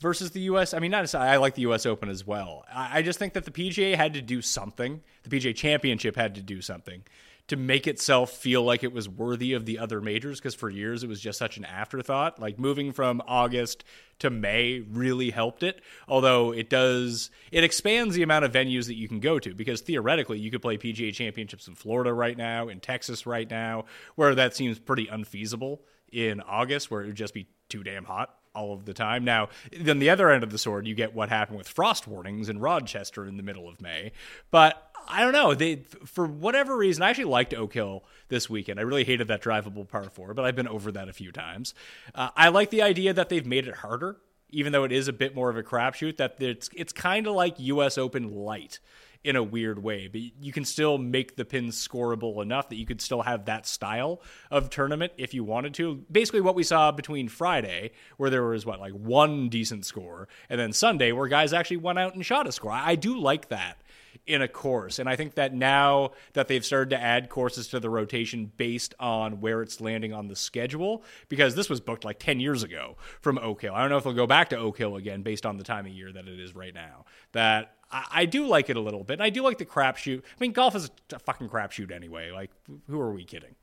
versus the U.S. I mean, not necessarily. I like the U.S. Open as well. I, I just think that the PGA had to do something. The PGA Championship had to do something to make itself feel like it was worthy of the other majors because for years it was just such an afterthought. Like moving from August to May really helped it. Although it does, it expands the amount of venues that you can go to because theoretically you could play PGA championships in Florida right now, in Texas right now, where that seems pretty unfeasible in August, where it would just be too damn hot all of the time. Now, then the other end of the sword, you get what happened with frost warnings in Rochester in the middle of May. But I don't know. They for whatever reason, I actually liked Oak Hill this weekend. I really hated that drivable par four, but I've been over that a few times. Uh, I like the idea that they've made it harder, even though it is a bit more of a crapshoot. That it's it's kind of like U.S. Open light in a weird way, but you can still make the pins scoreable enough that you could still have that style of tournament if you wanted to. Basically, what we saw between Friday, where there was what like one decent score, and then Sunday, where guys actually went out and shot a score. I do like that in a course. And I think that now that they've started to add courses to the rotation based on where it's landing on the schedule, because this was booked like 10 years ago from Oak Hill. I don't know if they'll go back to Oak Hill again based on the time of year that it is right now. That I, do like it a little bit. And I do like the crapshoot. I mean, golf is a fucking crapshoot anyway. Like, who are we kidding?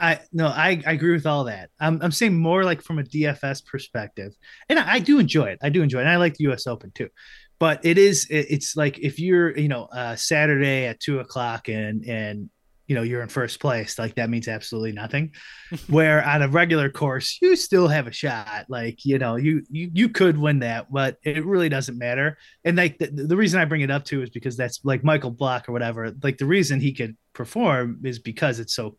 I no, I, I agree with all that. I'm I'm saying more like from a DFS perspective, and I, I do enjoy it. I do enjoy it. And I like the U.S. Open too, but it is it, it's like if you're you know uh, Saturday at two o'clock and and you know you're in first place, like that means absolutely nothing. Where on a regular course, you still have a shot. Like you know you you you could win that, but it really doesn't matter. And like the, the reason I bring it up too is because that's like Michael Block or whatever. Like the reason he could perform is because it's so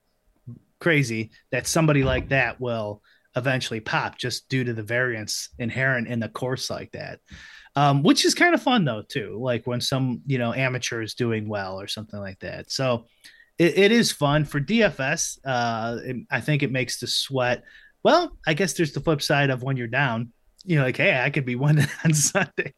crazy that somebody like that will eventually pop just due to the variance inherent in the course like that. Um, which is kind of fun though too. Like when some you know amateur is doing well or something like that. So it, it is fun for DFS. Uh, it, I think it makes the sweat. Well, I guess there's the flip side of when you're down. You know, like hey, I could be winning on Sunday.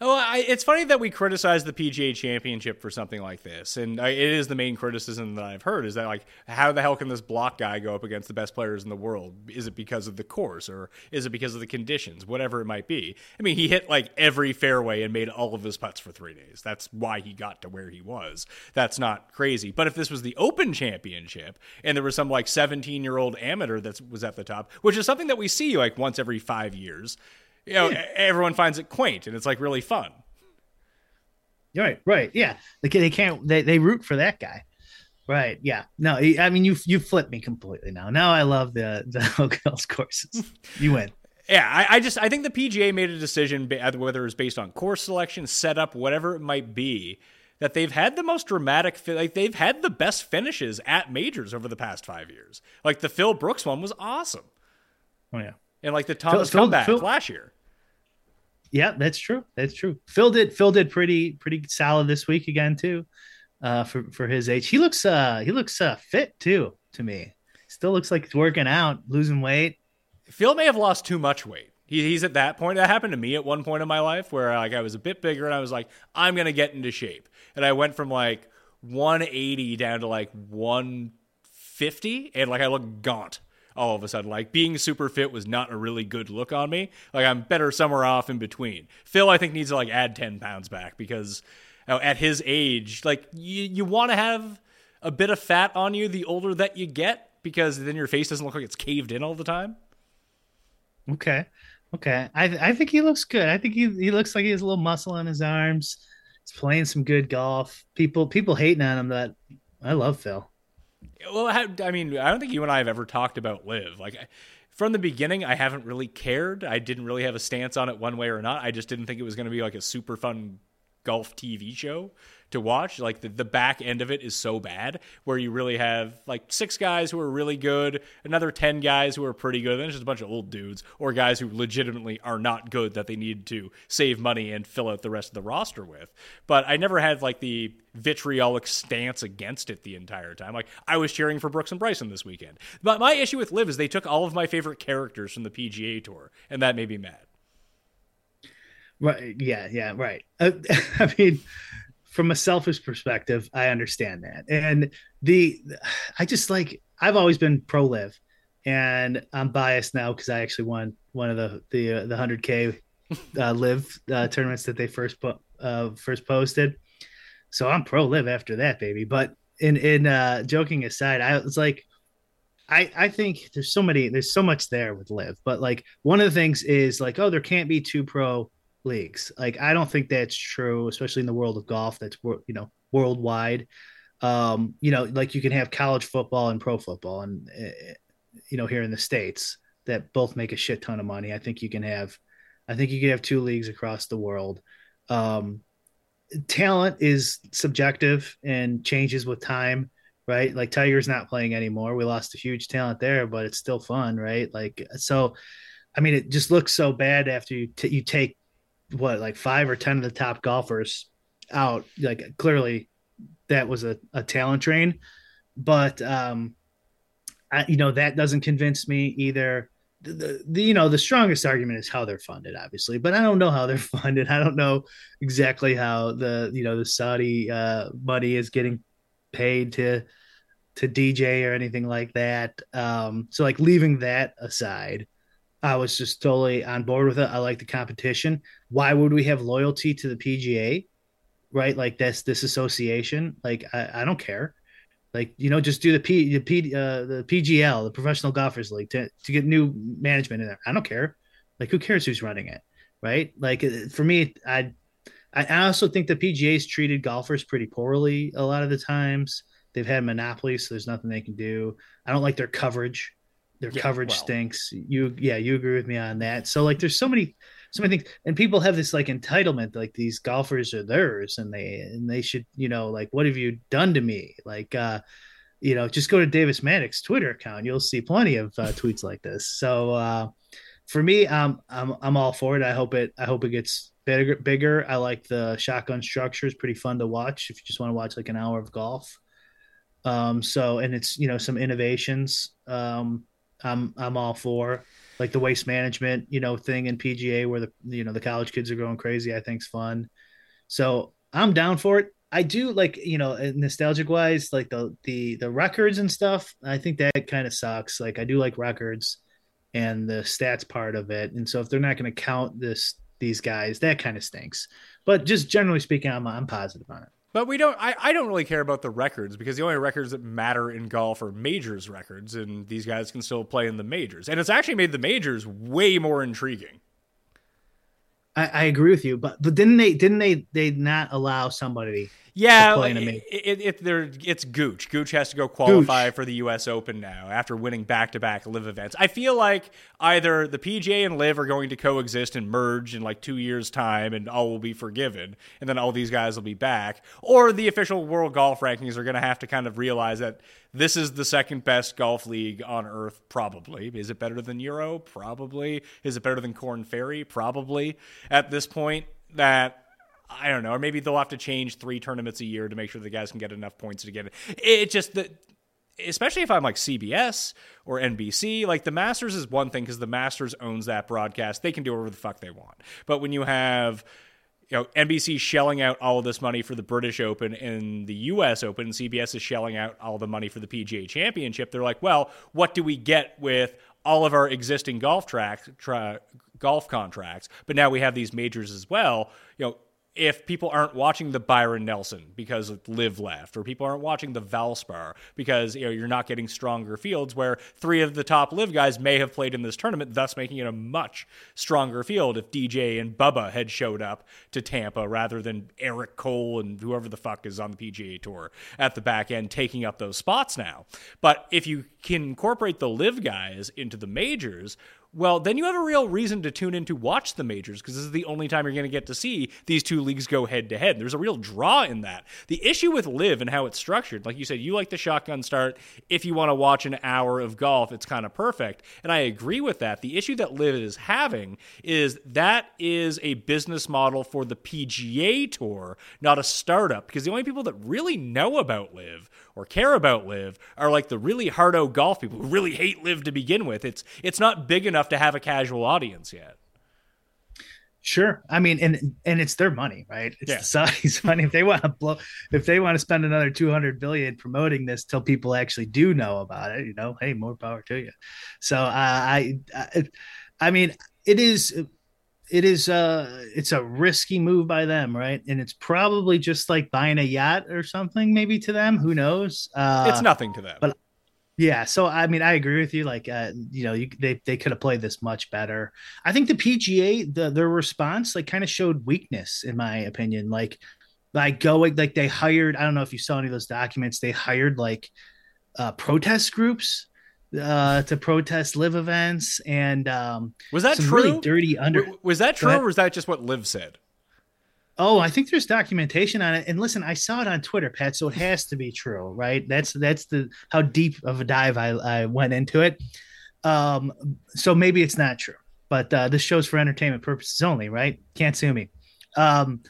Oh, I, it's funny that we criticize the PGA Championship for something like this, and I, it is the main criticism that I've heard is that like, how the hell can this block guy go up against the best players in the world? Is it because of the course, or is it because of the conditions? Whatever it might be. I mean, he hit like every fairway and made all of his putts for three days. That's why he got to where he was. That's not crazy. But if this was the Open Championship and there was some like 17 year old amateur that was at the top, which is something that we see like once every five years you know, yeah. everyone finds it quaint and it's like really fun. Right, right, yeah. They, they can't they, they root for that guy. Right, yeah. No, I mean you you flipped me completely now. Now I love the the Hills courses. You win. Yeah, I, I, just I think the PGA made a decision uh, whether it's based on course selection, setup, whatever it might be, that they've had the most dramatic like they've had the best finishes at majors over the past five years. Like the Phil Brooks one was awesome. Oh yeah, and like the Thomas Phil, comeback Phil, last year. Yeah, that's true. That's true. Phil did Phil did pretty pretty solid this week again too. Uh, for for his age, he looks uh he looks uh fit too to me. Still looks like he's working out, losing weight. Phil may have lost too much weight. He, he's at that point. That happened to me at one point in my life where like I was a bit bigger and I was like, I'm gonna get into shape, and I went from like 180 down to like 150, and like I look gaunt all of a sudden. Like being super fit was not a really good look on me. Like I'm better somewhere off in between. Phil, I think needs to like add 10 pounds back because you know, at his age, like you, you want to have a bit of fat on you the older that you get because then your face doesn't look like it's caved in all the time. Okay. Okay. I I think he looks good. I think he he looks like he has a little muscle on his arms. He's playing some good golf. People people hating on him that I love Phil. Well, I mean, I don't think you and I have ever talked about LIV. Like from the beginning, I haven't really cared. I didn't really have a stance on it one way or not. I just didn't think it was going to be like a super fun golf TV show to watch. Like the, the back end of it is so bad, where you really have like six guys who are really good, another 10 guys who are pretty good, and then just a bunch of old dudes or guys who legitimately are not good that they need to save money and fill out the rest of the roster with. But I never had like the vitriolic stance against it the entire time. Like I was cheering for Brooks and Bryson this weekend. But my issue with LIV is they took all of my favorite characters from the PGA Tour, and that made me mad. Right. Yeah. Yeah. Right. Uh, I mean, from a selfish perspective, I understand that. And the, I just like, I've always been pro LIV and I'm biased now because I actually won one of the, the, uh, the 100K uh, LIV uh, tournaments that they first put, uh, first posted. So I'm pro LIV after that, baby. But in, in, uh, joking aside, I was like, I, I think there's so many, there's so much there with LIV but like one of the things is like, oh, there can't be two pro leagues. Like I don't think that's true, especially in the world of golf. That's you know worldwide. Um, you know, like you can have college football and pro football, and uh, you know here in the states that both make a shit ton of money. I think you can have, I think you can have two leagues across the world. Um, talent is subjective and changes with time right? Like Tiger's not playing anymore. We lost a huge talent there, but it's still fun, right? Like so, I mean, it just looks so bad after you t- you take what like five or ten of the top golfers out. Like clearly, that was a, a talent train, but um, I, you know that doesn't convince me either. The, the, the, you know the strongest argument is how they're funded obviously but i don't know how they're funded i don't know exactly how the you know the saudi uh, money is getting paid to to dj or anything like that um so like leaving that aside I was just totally on board with it. I like the competition. Why would we have loyalty to the PGA? Right? Like this this association. Like I, I don't care. Like you know, just do the P the P uh, the PGL, the Professional Golfers League, to to get new management in there. I don't care. Like who cares who's running it? Right? Like uh, for me, I I also think the PGA's treated golfers pretty poorly a lot of the times. They've had monopolies, so there's nothing they can do. I don't like their coverage. Their Yeah, coverage well. stinks. You, yeah, you agree with me on that. So like, there's so many, so many things, and people have this like entitlement, like these golfers are theirs, and they and they should, you know, like, what have you done to me? Like, uh, you know, just go to Davis Maddox Twitter account. You'll see plenty of uh, tweets like this. So uh, for me, um, I'm I'm all for it. I hope it I hope it gets bigger. Bigger. I like the shotgun structure. It's pretty fun to watch if you just want to watch like an hour of golf. Um, so and it's you know some innovations. Um, I'm I'm all for like the waste management you know thing in PGA where the you know the college kids are going crazy. I think's fun. So I'm down for it. I do like you know uh, nostalgic wise like the the the records and stuff. I think that kind of sucks. Like I do like records and the stats part of it. And so if they're not going to count this these guys, that kind of stinks. But just generally speaking, I'm I'm positive on it. But we don't. I, I don't really care about the records because the only records that matter in golf are majors records, and these guys can still play in the majors. And it's actually made the majors way more intriguing. I, I agree with you, but but didn't they didn't they they not allow somebody? Yeah, it, it, it, there, it's Gooch. Gooch has to go qualify for the U.S. Open now after winning back-to-back LIV events. I feel like either the PGA and LIV are going to coexist and merge in like two years' time, and all will be forgiven, and then all these guys will be back, or the official world golf rankings are going to have to kind of realize that this is the second best golf league on earth. Probably is it better than Euro? Probably is it better than Korn Ferry? Probably at this point that I don't know, or maybe they'll have to change three tournaments a year to make sure the guys can get enough points to get it. It just that, especially if I'm like CBS or NBC, like the Masters is one thing because the Masters owns that broadcast; they can do whatever the fuck they want. But when you have you know, NBC shelling out all of this money for the British Open and the US Open, and CBS is shelling out all the money for the PGA Championship. They're like, well, what do we get with all of our existing golf tracks, tra- golf contracts? But now we have these majors as well. You know, if people aren't watching the Byron Nelson because of LIV Left, or people aren't watching the Valspar because you know you're not getting stronger fields, where three of the top LIV guys may have played in this tournament, thus making it a much stronger field. If DJ and Bubba had showed up to Tampa rather than Eric Cole and whoever the fuck is on the PGA Tour at the back end taking up those spots now. But if you can incorporate the LIV guys into the majors, well, then you have a real reason to tune in to watch the majors because this is the only time you're going to get to see these two leagues go head to head. There's a real draw in that. The issue with LIV and how it's structured, like you said, you like the shotgun start. If you want to watch an hour of golf, it's kind of perfect. And I agree with that. The issue that LIV is having is that is a business model for the PGA Tour, not a startup, because the only people that really know about LIV or care about LIV are like the really hardo golf people who really hate LIV to begin with. It's it's not big enough to have a casual audience yet. Sure. I mean, and and it's their money, right? It's Yeah. the Saudis' money. If they want to blow, if they want to spend another two hundred billion promoting this till people actually do know about it, you know, hey, more power to you. So uh, I, I, I mean, it is, it is, uh, it's a risky move by them, right? And it's probably just like buying a yacht or something, maybe to them. Who knows? Uh, it's nothing to them. but- yeah, so I mean, I agree with you. Like, uh, you know, you, they they could have played this much better. I think the PGA, the their response, like, kind of showed weakness, in my opinion. Like, like going, like they hired. I don't know if you saw any of those documents. They hired like uh, protest groups uh, to protest LIV events, and um, was that some true? really dirty under. Was that true, or was that just what LIV said? Oh, I think there's documentation on it. And listen, I saw it on Twitter, Pat, so it has to be true, right? That's that's the how deep of a dive I, I went into it. Um, so maybe it's not true, but uh, this show's for entertainment purposes only, right? Can't sue me. Um,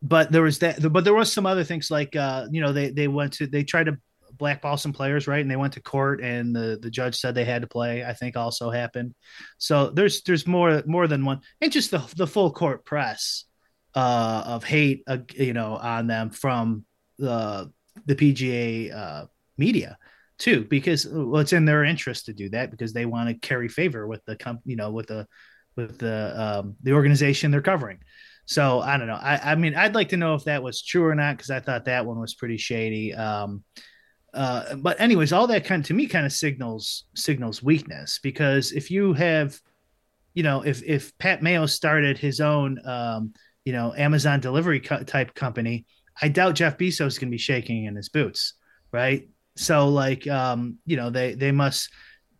but there was that, but there was some other things like uh, you know, they they went to they tried to blackball some players, right? And they went to court, and the the judge said they had to play. I think also happened. So there's there's more more than one, and just the the full court press uh, of hate, uh, you know, on them from the the PGA uh, media. too, because well, it's in their interest to do that because they want to carry favor with the comp, you know, with the with the um, the organization they're covering. So I don't know. I, I mean, I'd like to know if that was true or not because I thought that one was pretty shady. Um, uh, but anyways, all that kind of, to me kind of signals signals weakness because if you have, you know, if if Pat Mayo started his own, um, you know, Amazon delivery co- type company, I doubt Jeff Bezos is going to be shaking in his boots, right? So like, um, you know, they they must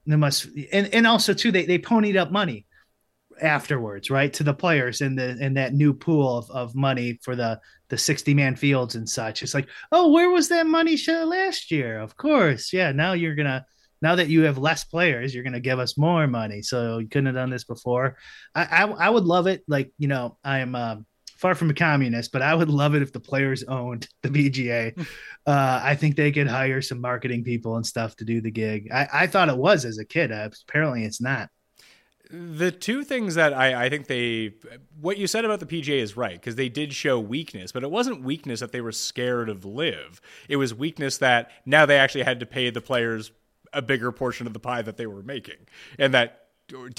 they must and and also too they they ponied up money afterwards, right, to the players in the in that new pool of, of money for the the sixty man fields and such. It's like, oh, where was that money show last year? Of course, yeah. Now you're gonna now that you have less players, you're gonna give us more money. So you couldn't have done this before. I I, I would love it. Like you know, I'm. Um, far from a communist, but I would love it if the players owned the PGA. uh, I think they could hire some marketing people and stuff to do the gig. I, I thought it was as a kid. Uh, apparently, it's not. The two things that I, I think they, what you said about the PGA is right because they did show weakness, but it wasn't weakness that they were scared of LIV. It was weakness that now they actually had to pay the players a bigger portion of the pie that they were making, and that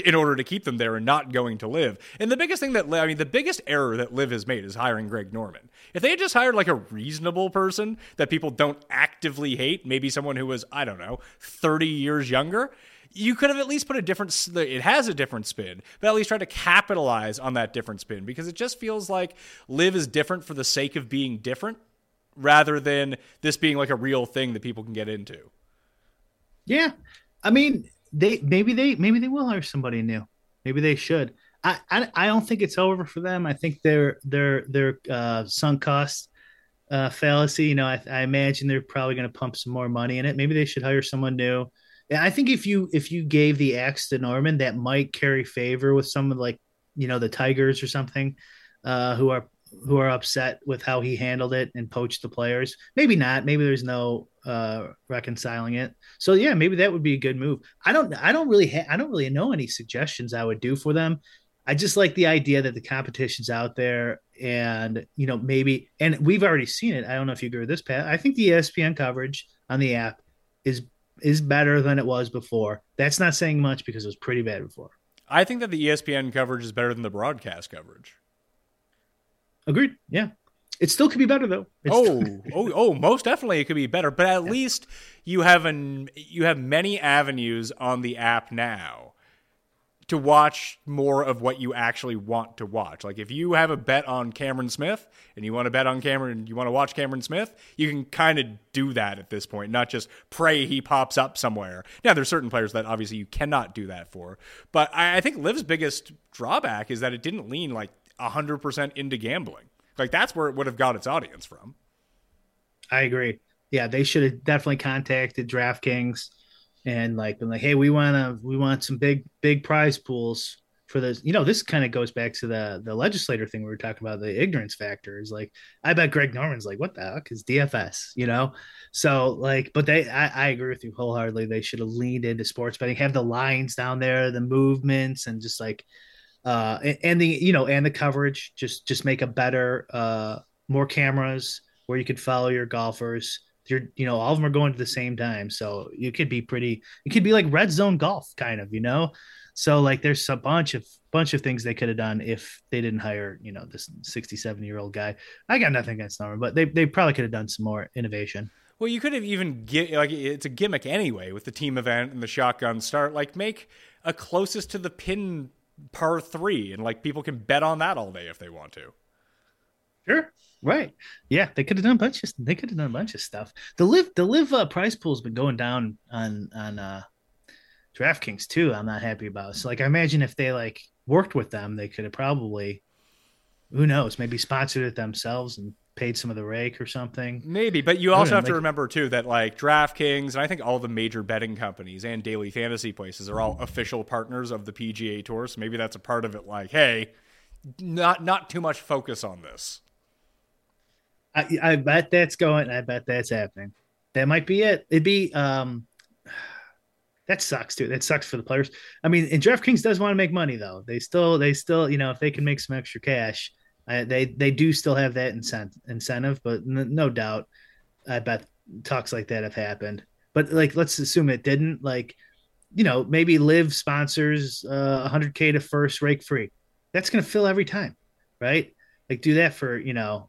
in order to keep them there and not going to LIV. And the biggest thing that I mean, the biggest error that LIV has made is hiring Greg Norman. If they had just hired like a reasonable person that people don't actively hate, maybe someone who was I don't know, thirty years younger, you could have at least put a different it has a different spin but at least try to capitalize on that different spin because it just feels like LIV is different for the sake of being different rather than this being like a real thing that people can get into. Yeah. I mean they maybe they maybe they will hire somebody new. Maybe they should. I i, I don't think it's over for them. I think their their their uh sunk cost uh fallacy you know i, I imagine they're probably going to pump some more money in it. Maybe they should hire someone new and I think if you if you gave the axe to Norman, that might carry favor with some of like you know the Tigers or something, uh, who are who are upset with how he handled it and poached the players. Maybe not. Maybe there's no uh, reconciling it. So yeah, maybe that would be a good move. I don't. I don't really. Ha- I don't really know any suggestions I would do for them. I just like the idea that the competition's out there, and you know maybe. And we've already seen it. I don't know if you agree with this, Pat. I think the ESPN coverage on the app is is better than it was before. That's not saying much because it was pretty bad before. I think that the ESPN coverage is better than the broadcast coverage. Agreed. Yeah. It still could be better though. It's oh, oh, oh, most definitely it could be better, but at yeah. least you have an you have many avenues on the app now to watch more of what you actually want to watch. Like if you have a bet on Cameron Smith and you want to bet on Cameron, and you want to watch Cameron Smith, you can kind of do that at this point, not just pray he pops up somewhere. Now there's certain players that obviously you cannot do that for, but I, I think LIV's biggest drawback is that it didn't lean like hundred percent into gambling. Like that's where it would have got its audience from. I agree. Yeah, they should have definitely contacted DraftKings and like been like, hey, we want to we want some big big prize pools for this. You know, this kind of goes back to the the legislator thing we were talking about. The ignorance factor is like, I bet Greg Norman's like, what the heck is DFS? You know, so like, but they, I, I agree with you wholeheartedly. They should have leaned into sports betting, have the lines down there, the movements, and just like, uh, and, and the you know, and the coverage. Just just make a better, uh, more cameras where you could follow your golfers you're you know all of them are going to the same time so you could be pretty it could be like red zone golf kind of you know so like there's a bunch of bunch of things they could have done if they didn't hire you know this 67 year old guy i got nothing against norman but they, they probably could have done some more innovation well, you could have even get like it's a gimmick anyway with the team event and the shotgun start. Like make a closest to the pin par three, and like people can bet on that all day if they want to. Sure. Right. Yeah, they could have done a bunch of they could have done a bunch of stuff. The LIV the LIV uh, prize pool's been going down on on uh DraftKings too. I'm not happy about. So like I imagine if they like worked with them, they could have probably who knows, maybe sponsored it themselves and paid some of the rake or something. Maybe, but you also have like, to remember too that like DraftKings and I think all the major betting companies and daily fantasy places are all official partners of the PGA Tour. So maybe that's a part of it. Like, hey, not not too much focus on this. I, I bet that's going. I bet that's happening. That might be it. It'd be um, that sucks too. That sucks for the players. I mean, and DraftKings does want to make money though. They still, they still, you know, if they can make some extra cash, uh, they they do still have that incentive. Incentive, but n- no doubt, I bet talks like that have happened. but like let's assume it didn't. Like, you know, maybe LIV sponsors uh, 100k to first rake free. That's gonna fill every time, right? Like do that for you know,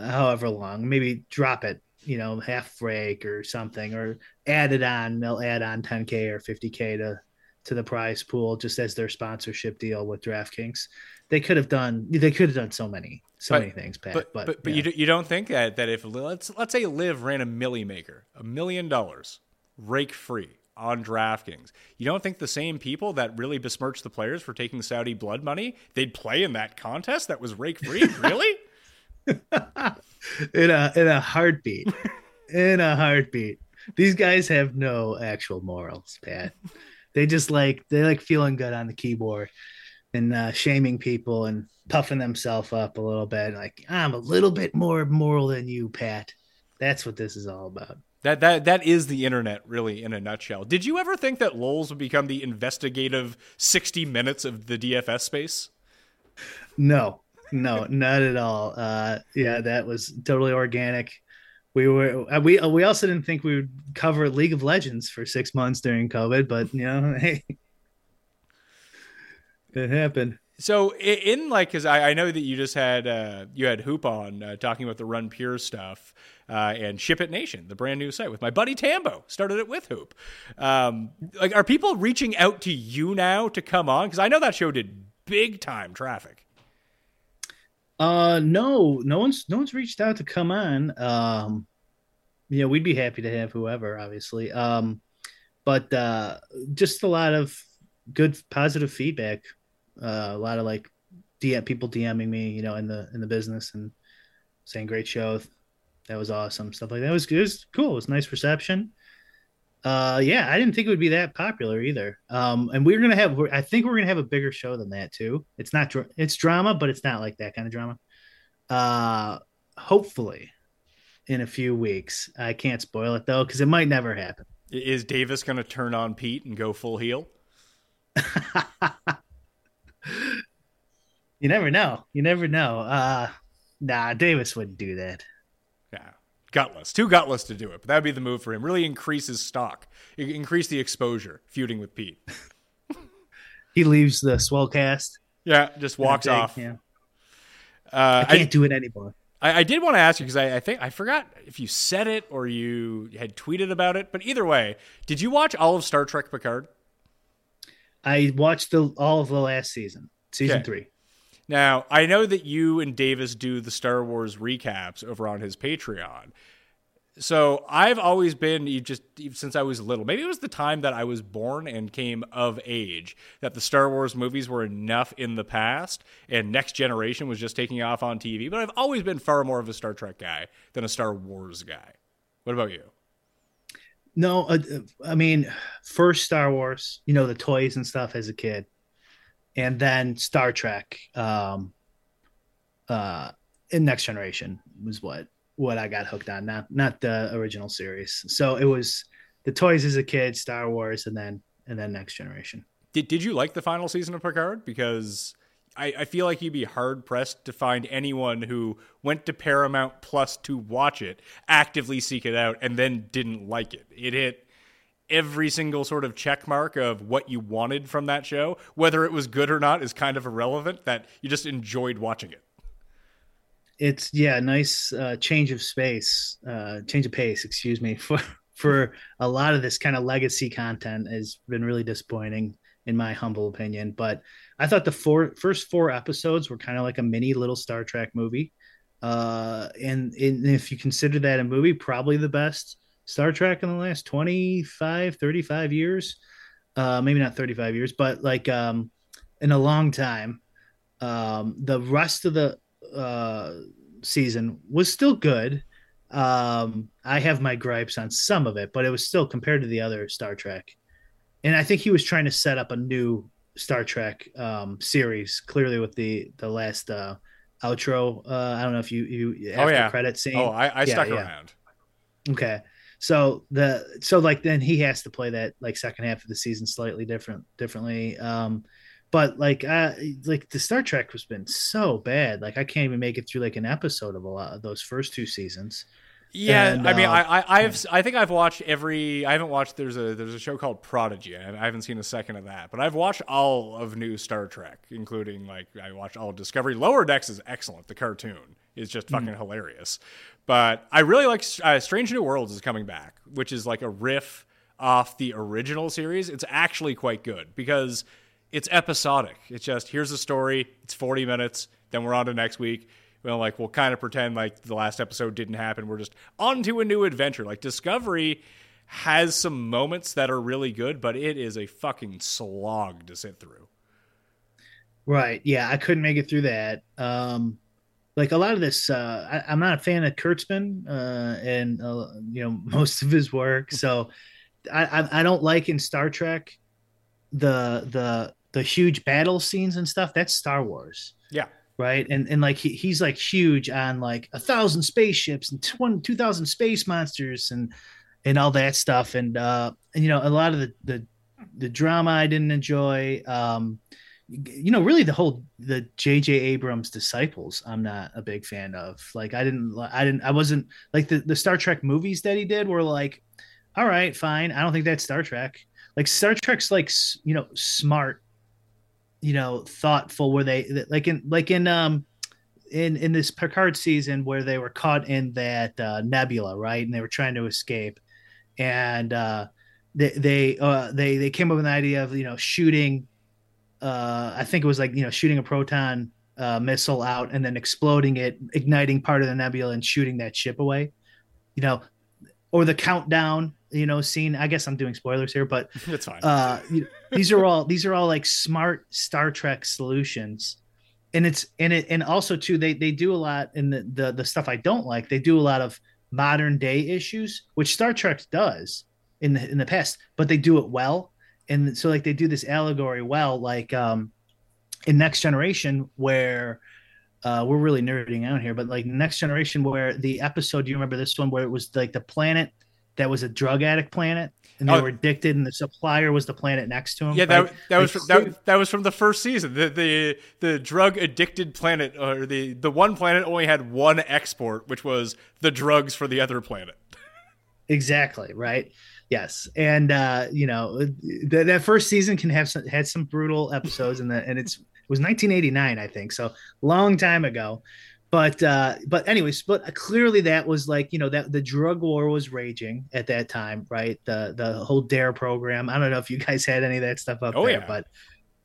however long. Maybe drop it, you know, half rake or something, or add it on. They'll add on 10k or 50k to to the prize pool just as their sponsorship deal with DraftKings. They could have done. They could have done so many so But- many things, Pat. But But but, but, yeah. you, d- you don't think that that if let's let's say LIV ran a milli maker, a million dollars, rake free on DraftKings, you don't think the same people that really besmirched the players for taking Saudi blood money, they'd play in that contest that was rake free? really? In a in a heartbeat, in a heartbeat. These guys have no actual morals, Pat. They just like they like feeling good on the keyboard and uh, shaming people and puffing themselves up a little bit. Like I'm a little bit more moral than you, Pat. That's what this is all about. That that that is the internet, really, in a nutshell. Did you ever think that LOLZ would become the investigative sixty minutes of the DFS space? No, no, not at all. Uh, yeah, that was totally organic. We were uh, we uh, we also didn't think we would cover League of Legends for six months during COVID, but you know, hey, it happened. So in like, because I, I know that you just had uh, you had Hoop on uh, talking about the Run Pure stuff uh, and Ship It Nation, the brand new site with my buddy Tambo. Started it with Hoop. Um, like, are people reaching out to you now to come on? Because I know that show did big time traffic. Uh, no, no one's no one's reached out to come on. Um, you know, we'd be happy to have whoever, obviously. Um, but uh, just a lot of good positive feedback. Uh, a lot of like DM people DMing me, you know, in the in the business and saying great show. That was awesome. Stuff like that it was it was cool. It was nice reception. Uh, yeah, I didn't think it would be that popular either. Um, and we're gonna have, I think we're gonna have a bigger show than that too. It's not, it's drama, but it's not like that kind of drama. Uh, hopefully, in a few weeks. I can't spoil it though because it might never happen. Is Davis to turn on Pete and go full heel? You never know. You never know. Uh, nah, Davis wouldn't do that. Gutless, too gutless to do it. But that would be the move for him. Really increase his stock, increase the exposure, feuding with Pete. He leaves the swell cast. Yeah, just walks Big, off. Yeah, Uh, I can't do it anymore. I, I did want to ask you because I, I think I forgot if you said it or you had tweeted about it. But either way, did you watch all of Star Trek Picard? I watched the all of the last season, season Okay. three. Now I know that you and Davis do the Star Wars recaps over on his Patreon. So I've always been you just since I was little. Maybe it was the time that I was born and came of age that the Star Wars movies were enough in the past, and Next Generation was just taking off on TV. But I've always been far more of a Star Trek guy than a Star Wars guy. What about you? No, uh, I mean, first Star Wars, you know, the toys and stuff as a kid, and then Star Trek, um, uh, in Next Generation was what what I got hooked on, not not the original series. So it was the toys as a kid, Star Wars, and then and then Next Generation. Did Did you like the final season of Picard? Because I, I feel like you'd be hard pressed to find anyone who went to Paramount Plus to watch it, actively seek it out, and then didn't like it. It hit every single sort of check mark of what you wanted from that show. Whether it was good or not is kind of irrelevant. That you just enjoyed watching it. It's yeah, nice uh, change of space, uh, change of pace. Excuse me for for a lot of this kind of legacy content has been really disappointing in my humble opinion. But I thought the four first four episodes were kind of like a mini little Star Trek movie. Uh, and, and if you consider that a movie, probably the best Star Trek in the last 25, 35 years. Uh, maybe not 35 years, but like um, in a long time. Um, the rest of the uh, season was still good. Um, I have my gripes on some of it, but it was still compared to the other Star Trek. And I think he was trying to set up a new Star Trek um, series, clearly with the the last uh, outro. Uh, I don't know if you you after yeah. credit scene. Oh, I, I Yeah, stuck yeah. around. Okay. So the so like then he has to play that like second half of the season slightly different differently. Um but like uh like the Star Trek has been so bad. Like I can't even make it through like an episode of a lot of those first two seasons. Yeah, And, I mean, uh, I, I, I've, I think I've watched every. I haven't watched. There's a, there's a show called Prodigy. I I haven't seen a second of that, but I've watched all of new Star Trek, including like I watched all of Discovery. Lower Decks is excellent. The cartoon is just Hmm. fucking hilarious. But I really like uh, Strange New Worlds is coming back, which is like a riff off the original series. It's actually quite good because it's episodic. It's just here's a story. It's 40 minutes. Then we're on to next week. Well, like we'll kind of pretend like the last episode didn't happen. We're just on to a new adventure. Like Discovery has some moments that are really good, but it is a fucking slog to sit through. Right. Yeah, I couldn't make it through that. Um, like a lot of this, uh, I, I'm not a fan of Kurtzman uh, and uh, you know most of his work. So I, I, I don't like in Star Trek the the the huge battle scenes and stuff. That's Star Wars, Yeah. Right? And and like he, he's like huge on like a thousand spaceships and tw- two thousand space monsters and and all that stuff. And uh, and you know a lot of the the the drama I didn't enjoy. Um, you know, really the whole the J.J. Abrams disciples, I'm not a big fan of. Like, I didn't, I didn't, I wasn't like the the Star Trek movies that he did were like, all right, fine. I don't think that's Star Trek. Like Star Trek's like you know smart, you know, thoughtful. Where they like in like in um in in this Picard season where they were caught in that uh, nebula, right, and they were trying to escape, and uh, they they uh, they they came up with an idea of you know shooting uh, I think it was like you know shooting a proton uh, missile out and then exploding it, igniting part of the nebula and shooting that ship away. You know, or the countdown. You know, scene. I guess I'm doing spoilers here, but It's fine. uh, you- these are all these are all like smart Star Trek solutions, and it's and it and also too they they do a lot in the the, the stuff I don't like. They do a lot of modern day issues, which Star Trek does in the in the past, but they do it well. And so like they do this allegory well, like um in Next Generation where uh we're really nerding out here, but like Next Generation where the episode, do you remember this one where it was like the planet that was a drug addict planet and they Oh. were addicted and the supplier was the planet next to him? yeah, that, that was Like, from, that, that was from the first season. The the the drug addicted planet, or the the one planet only had one export, which was the drugs for the other planet. Exactly right. Yes, and uh, you know that that first season can have some had some brutal episodes, and the and it's it was 1989, I think, so long time ago. But uh, but anyways, but clearly that was like you know that the drug war was raging at that time, right? The the whole Dare program. I don't know if you guys had any of that stuff up Oh, there, yeah. but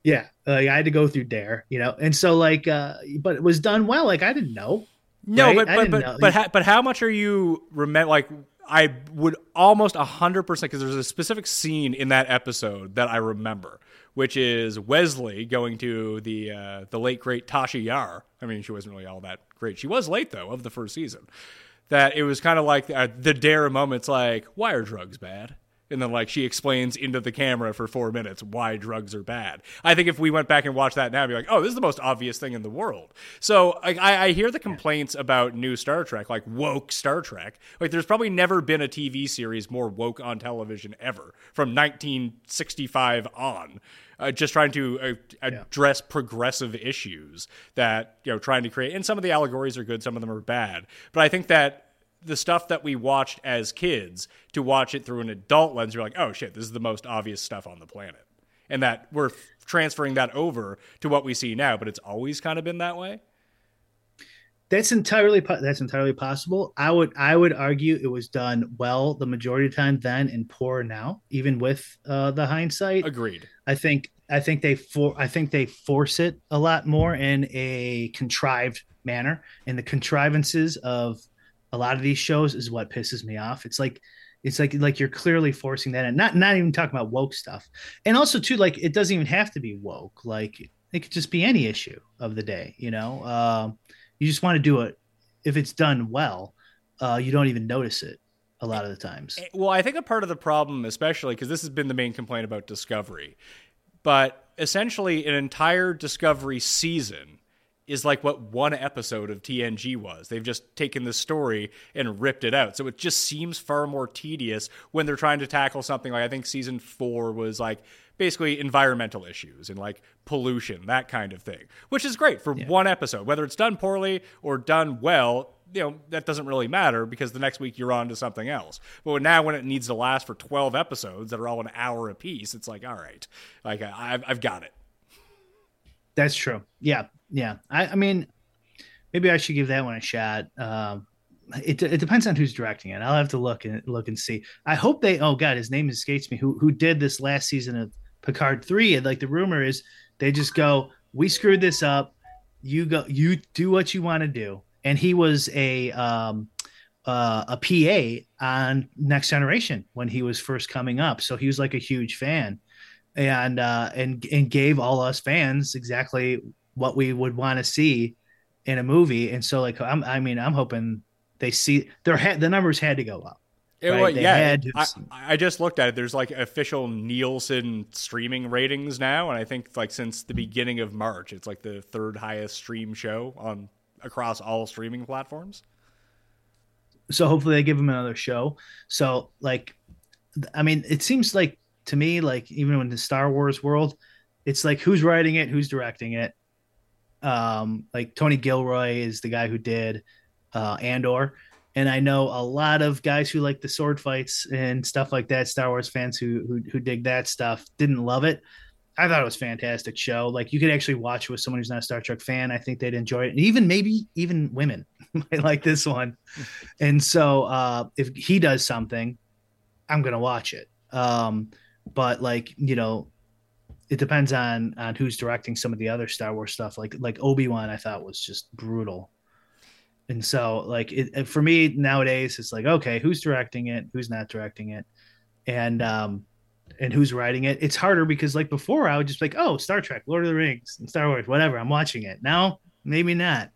yeah, like, I had to go through Dare, you know, and so like, uh, but it was done well. Like I didn't know. No, Right? but but but know. but, ha- but how much are you remember? Like I would almost hundred percent because there's a specific scene in that episode that I remember, which is Wesley going to the uh, the late great Tasha Yar. I mean, she wasn't really all that great. She was late though of the first season. That it was kind of like uh, the dare moments, like why are drugs bad? And then, like, she explains into the camera for four minutes why drugs are bad. I think if we went back and watched that now, I'd be like, oh, this is the most obvious thing in the world. So, I, I hear the complaints about new Star Trek, like woke Star Trek. Like, there's probably never been a TV series more woke on television ever from 1965 on. Uh, just trying to uh, address progressive issues that, you know, trying to create. And some of the allegories are good, some of them are bad. But I think that the stuff that we watched as kids to watch it through an adult lens, you're like, oh shit, this is the most obvious stuff on the planet. And that we're f- transferring that over to what we see now, but it's always kind of been that way. That's entirely that's entirely possible. I would I would argue it was done well the majority of the time then and poor now, even with uh, the hindsight. Agreed. I think I think they for I think they force it a lot more in a contrived manner, and the contrivances of a lot of these shows is what pisses me off. It's like it's like like you're clearly forcing that and Not not even talking about woke stuff, and also too like it doesn't even have to be woke. Like it could just be any issue of the day. You know, um, you just want to do it if it's done well. Uh, you don't even notice it a lot of the times. Well, I think a part of the problem, especially because this has been the main complaint about Discovery, but essentially an entire Discovery season is like what one episode of TNG was. They've just taken the story and ripped it out. So it just seems far more tedious when they're trying to tackle something like I think season four was like basically environmental issues and like pollution, that kind of thing, which is great for one episode. Whether it's done poorly or done well, you know that doesn't really matter because the next week you're on to something else. But now when it needs to last for 12 episodes that are all an hour apiece, it's like all right, like I, I've I've got it. That's true. Yeah, yeah. I, I mean, maybe I should give that one a shot. Um, it, it depends on who's directing it. I'll have to look and look and see. I hope they. Oh God, his name escapes me. Who who did this last season of Picard three? And like the rumor is, they just go, we screwed this up. You go, you do what you want to do. And he was a um, uh, a PA on Next Generation when he was first coming up, so he was like a huge fan, and uh, and and gave all us fans exactly what we would want to see in a movie. And so, like, I'm, I mean, I'm hoping they see their the numbers had to go up. It, right? well, yeah, I, I just looked at it. There's like official Nielsen streaming ratings now, and I think like since the beginning of March, it's like the third highest stream show on across all streaming platforms. so hopefully they give him another show. So like, I mean, it seems like to me, like even in the Star Wars world, it's like who's writing it, who's directing it. Um, like Tony Gilroy is the guy who did uh, Andor, and I know a lot of guys who like the sword fights and stuff like that. Star Wars fans who who, who dig that stuff didn't love it. I thought it was fantastic show. Like you could actually watch it with someone who's not a Star Trek fan. I think they'd enjoy it. And even maybe even women might like this one. And so uh if he does something, I'm gonna watch it. Um, but like, you know, it depends on on who's directing some of the other Star Wars stuff. Like like Obi-Wan I thought was just brutal. And so like it, for me nowadays it's like, okay, who's directing it, who's not directing it? And um and who's writing it. It's harder because like before I would just be like, oh, Star Trek, Lord of the Rings, and Star Wars, whatever. I'm watching it. Now, maybe not.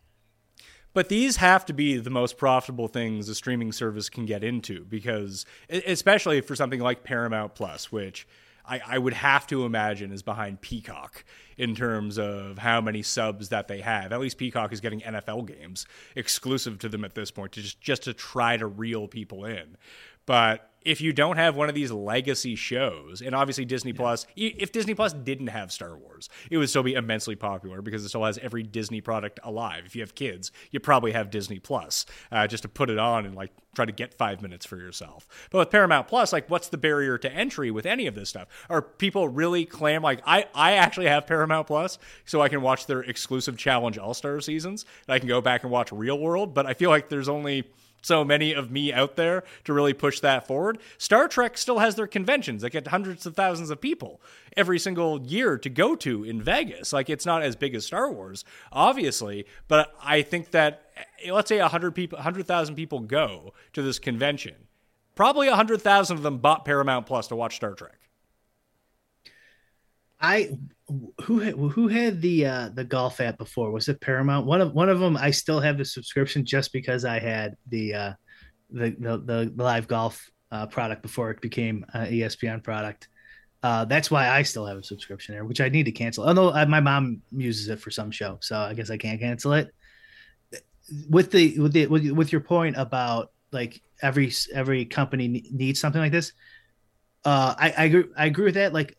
But these have to be the most profitable things a streaming service can get into because, especially for something like Paramount Plus, which I, I would have to imagine is behind Peacock in terms of how many subs that they have. At least Peacock is getting NFL games exclusive to them at this point to just, just to try to reel people in. But if you don't have one of these legacy shows, and obviously Disney Plus, if Disney Plus didn't have Star Wars, it would still be immensely popular because it still has every Disney product alive. If you have kids, you probably have Disney Plus uh, just to put it on and like try to get five minutes for yourself. But with Paramount Plus, like, what's the barrier to entry with any of this stuff? Are people really clam like I I actually have Paramount Plus so I can watch their exclusive Challenge All Star seasons and I can go back and watch Real World, but I feel like there's only so many of me out there to really push that forward. Star Trek still has their conventions that get hundreds of thousands of people every single year to go to in Vegas. Like it's not as big as Star Wars, obviously, but I think that eh, let's say 100 people 100,000 people go to this convention. Probably 100,000 of them bought Paramount Plus to watch Star Trek. I who had, who had the uh, the golf app before? Was it Paramount? One of one of them. I still have the subscription just because I had the uh, the, the the live golf uh, product before it became an ESPN product. Uh, that's why I still have a subscription there, which I need to cancel. Although uh, my mom uses it for some show, so I guess I can't cancel it. With the with the with, with your point about like every every company needs something like this, uh, I I agree, I agree with that. Like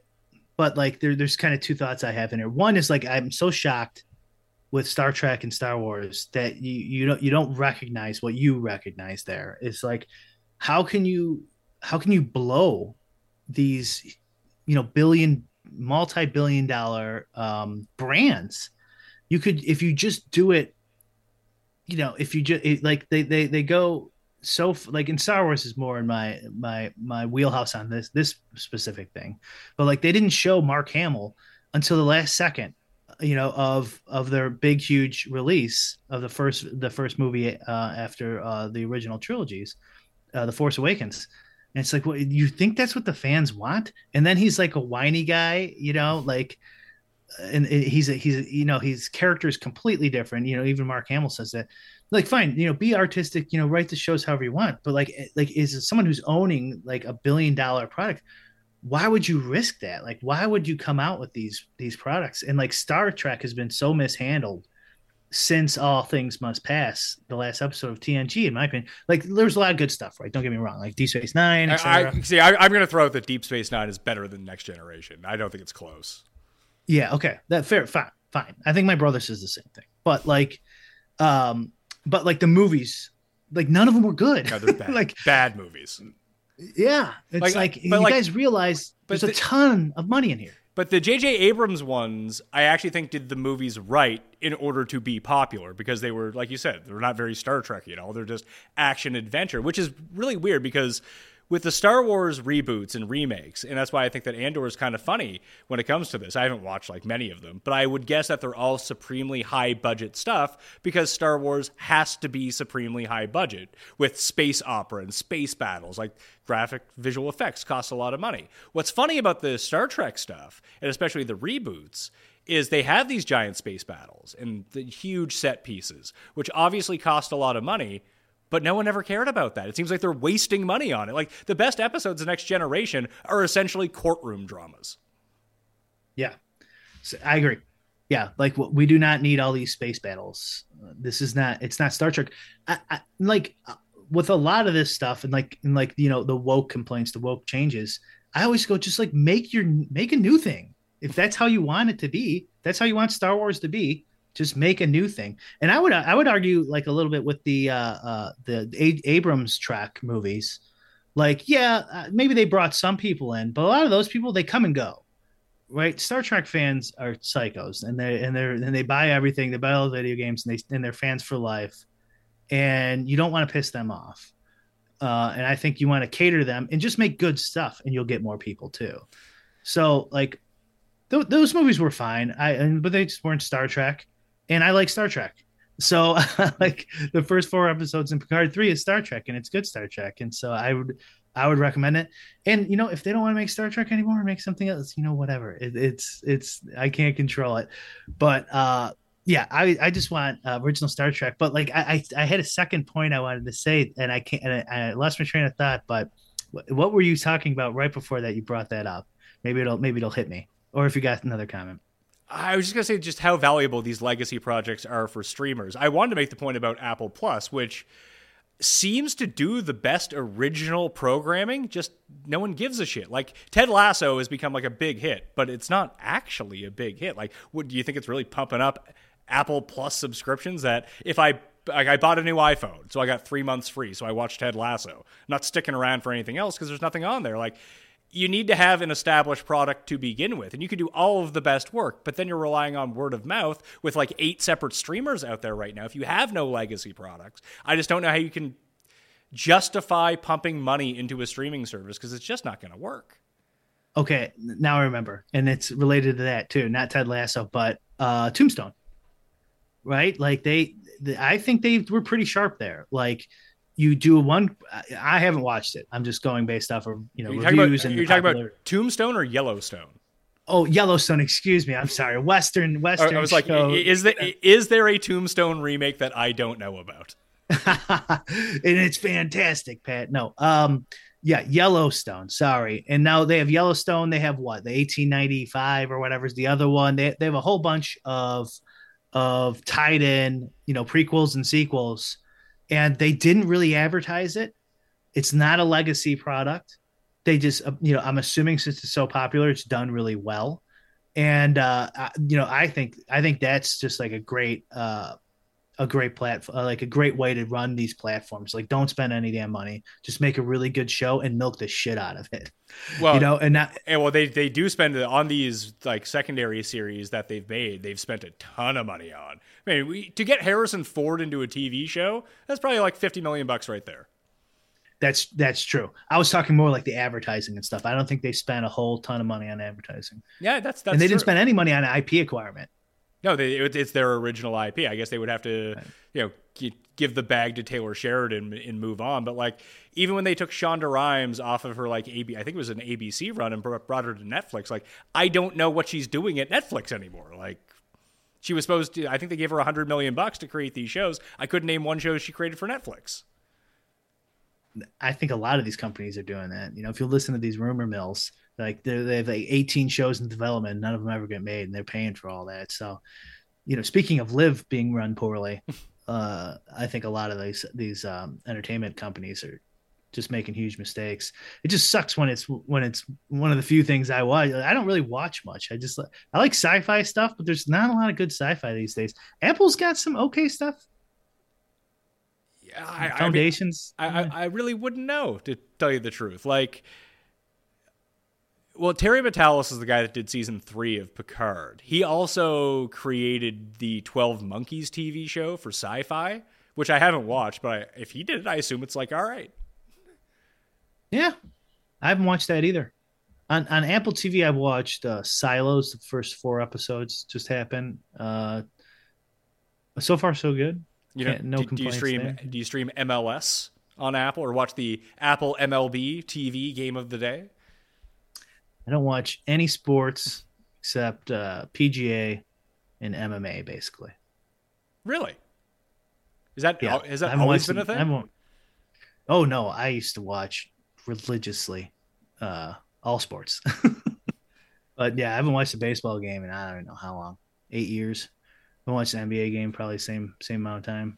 but like there, there's kind of two thoughts I have in here. One is like I'm so shocked with Star Trek and Star Wars that you you don't you don't recognize what you recognize there. It's like how can you how can you blow these you know billion multi-billion dollar um brands you could if you just do it you know if you just like they they they go so like in Star Wars is more in my my my wheelhouse on this this specific thing, but like they didn't show Mark Hamill until the last second, you know, of of their big huge release of the first the first movie uh, after uh, the original trilogies, uh, the Force Awakens. And it's like, what you think that's what the fans want? And then he's like a whiny guy, you know, like, and he's a, he's a, you know his character is completely different. You know, even Mark Hamill says that like fine you know be artistic you know write the shows however you want but like like is someone who's owning like a billion dollar product why would you risk that like why would you come out with these these products and like star trek has been so mishandled since all things must pass the last episode of tng in my opinion like there's a lot of good stuff right don't get me wrong like deep space nine I, etc. I see. I, I'm going to throw out that Deep Space Nine is better than Next Generation. I don't think it's close. Yeah, okay. That fair fine, fine. I think my brother says the same thing. But like um but like the movies, like none of them were good. No, they're bad. like bad movies. yeah, it's Like, like, you like- guys realize there's a ton of money in here. But the J.J. Abrams ones, I actually think did the movies right in order to be popular because they were, like you said, they're not very Star Trek at all. They're just action adventure, which is really weird because with the Star Wars reboots and remakes, and that's why I think that Andor is kind of funny when it comes to this. I haven't watched like many of them, but I would guess that they're all supremely high budget stuff because Star Wars has to be supremely high budget with space opera and space battles. Like graphic visual effects cost a lot of money. What's funny about the Star Trek stuff, and especially the reboots, is they have these giant space battles and the huge set pieces, which obviously cost a lot of money, but no one ever cared about that. It seems like they're wasting money on it. Like the best episodes of Next Generation are essentially courtroom dramas. Yeah, so I agree. Yeah, like we do not need all these space battles. This is not. It's not Star Trek. I, I, like uh, with a lot of this stuff, and like and like you know the woke complaints, the woke changes. I always go just like make your make a new thing. If that's how you want it to be, that's how you want Star Wars to be. Just make a new thing. And I would I would argue like a little bit with the uh, uh the a- Abrams Trek movies. Like yeah, uh, maybe they brought some people in, but a lot of those people they come and go right? Star Trek fans are psychos, and they and they're and they buy everything. They buy all the video games, and they and they're fans for life. And you don't want to piss them off. Uh, and I think you want to cater them and just make good stuff, and you'll get more people too. So like, th- those movies were fine. I and, but they just weren't Star Trek, and I like Star Trek. So like the first four episodes in Picard three is Star Trek, and it's good Star Trek. And so I would I would recommend it. And you know, if they don't want to make Star Trek anymore, make something else. You know, whatever. It, it's it's I can't control it. But uh, yeah, I I just want uh, original Star Trek. But like I, I I had a second point I wanted to say, and I can't. And I, I lost my train of thought. But wh- what were you talking about right before that? You brought that up. Maybe it'll maybe it'll hit me. Or if you got another comment. I was just gonna say just how valuable these legacy projects are for streamers. I wanted to make the point about Apple Plus, which seems to do the best original programming. Just no one gives a shit. Like Ted Lasso has become like a big hit, but it's not actually a big hit. Like, what do you think it's really pumping up Apple Plus subscriptions? That if I I bought a new iPhone, so I got three months free, so I watched Ted Lasso. I'm not sticking around for anything else because there's nothing on there. Like you need to have an established product to begin with. And you can do all of the best work, but then you're relying on word of mouth with like eight separate streamers out there right now. If you have no legacy products, I just don't know how you can justify pumping money into a streaming service because it's just not going to work. Okay, now I remember, and it's related to that too. Not Ted Lasso, but uh, Tombstone. Right? Like they, the, I think they were pretty sharp there. Like you do one. I- haven't watched it. I'm just going based off of you know you about, reviews and you the talking about Tombstone or Yellowstone? Oh, Yellowstone. Excuse me. I'm sorry. Western. Western. I was like, show. is there, is there a Tombstone remake that I don't know about? and it's fantastic, Pat. No, um, yeah, Yellowstone. Sorry, and now they have Yellowstone. They have what the 1895 or whatever is the other one. They they have a whole bunch of of tied in, you know, prequels and sequels, and they didn't really advertise it. It's not a legacy product. They just, uh, you know, I'm assuming since it's so popular, it's done really well. And uh, you know, I think I think that's just like a great uh, a great platform, uh, like a great way to run these platforms. Like, don't spend any damn money. Just make a really good show and milk the shit out of it. Well, you know, and not And well, they they do spend it on these like secondary series that they've made. They've spent a ton of money on. I mean, we, to get Harrison Ford into a TV show, that's probably like fifty million bucks right there. that's that's true. I was talking more like the advertising and stuff. I don't think they spent a whole ton of money on advertising, Yeah, that's that's. and they didn't spend any money on IP acquirement. No, they, it, it's their original IP. I guess they would have to, you know, gi- give the bag to Taylor Sheridan and move on. But like, even when they took Shonda Rhimes off of her like AB, I think it was an ABC run and brought her to Netflix. Like, I don't know what she's doing at Netflix anymore. Like, she was supposed to. I think they gave her a hundred million bucks to create these shows. I couldn't name one show she created for Netflix. I think a lot of these companies are doing that. You know, if you listen to these rumor mills, like they have like 18 shows in development, none of them ever get made, and they're paying for all that. So, you know, speaking of LIV being run poorly, uh, I think a lot of these these um, entertainment companies are just making huge mistakes. It just sucks when it's when it's one of the few things I watch. I don't really watch much. I just I like sci-fi stuff, but there's not a lot of good sci-fi these days. Apple's got some okay stuff. I, I mean, Foundations. I, I, I really wouldn't know to tell you the truth. Like, well, Terry Matalas is the guy that did season three of Picard. He also created the Twelve Monkeys TV show for Sci-Fi, which I haven't watched, but I, if he did it, I assume it's like all right. yeah, I haven't watched that either. On on Apple TV, I've watched uh, Silos. The first four episodes just happened. Uh, so far, so good. You know, no do, do you complaints stream there. do you stream MLS on Apple or watch the Apple MLB TV game of the day? I don't watch any sports except uh, PGA and MMA, basically. Really? Is that Yeah, has I that always been a thing? Oh no, I used to watch religiously uh, all sports, but yeah, I haven't watched a baseball game in I don't know how long, eight years. I watched an NBA game probably same same amount of time.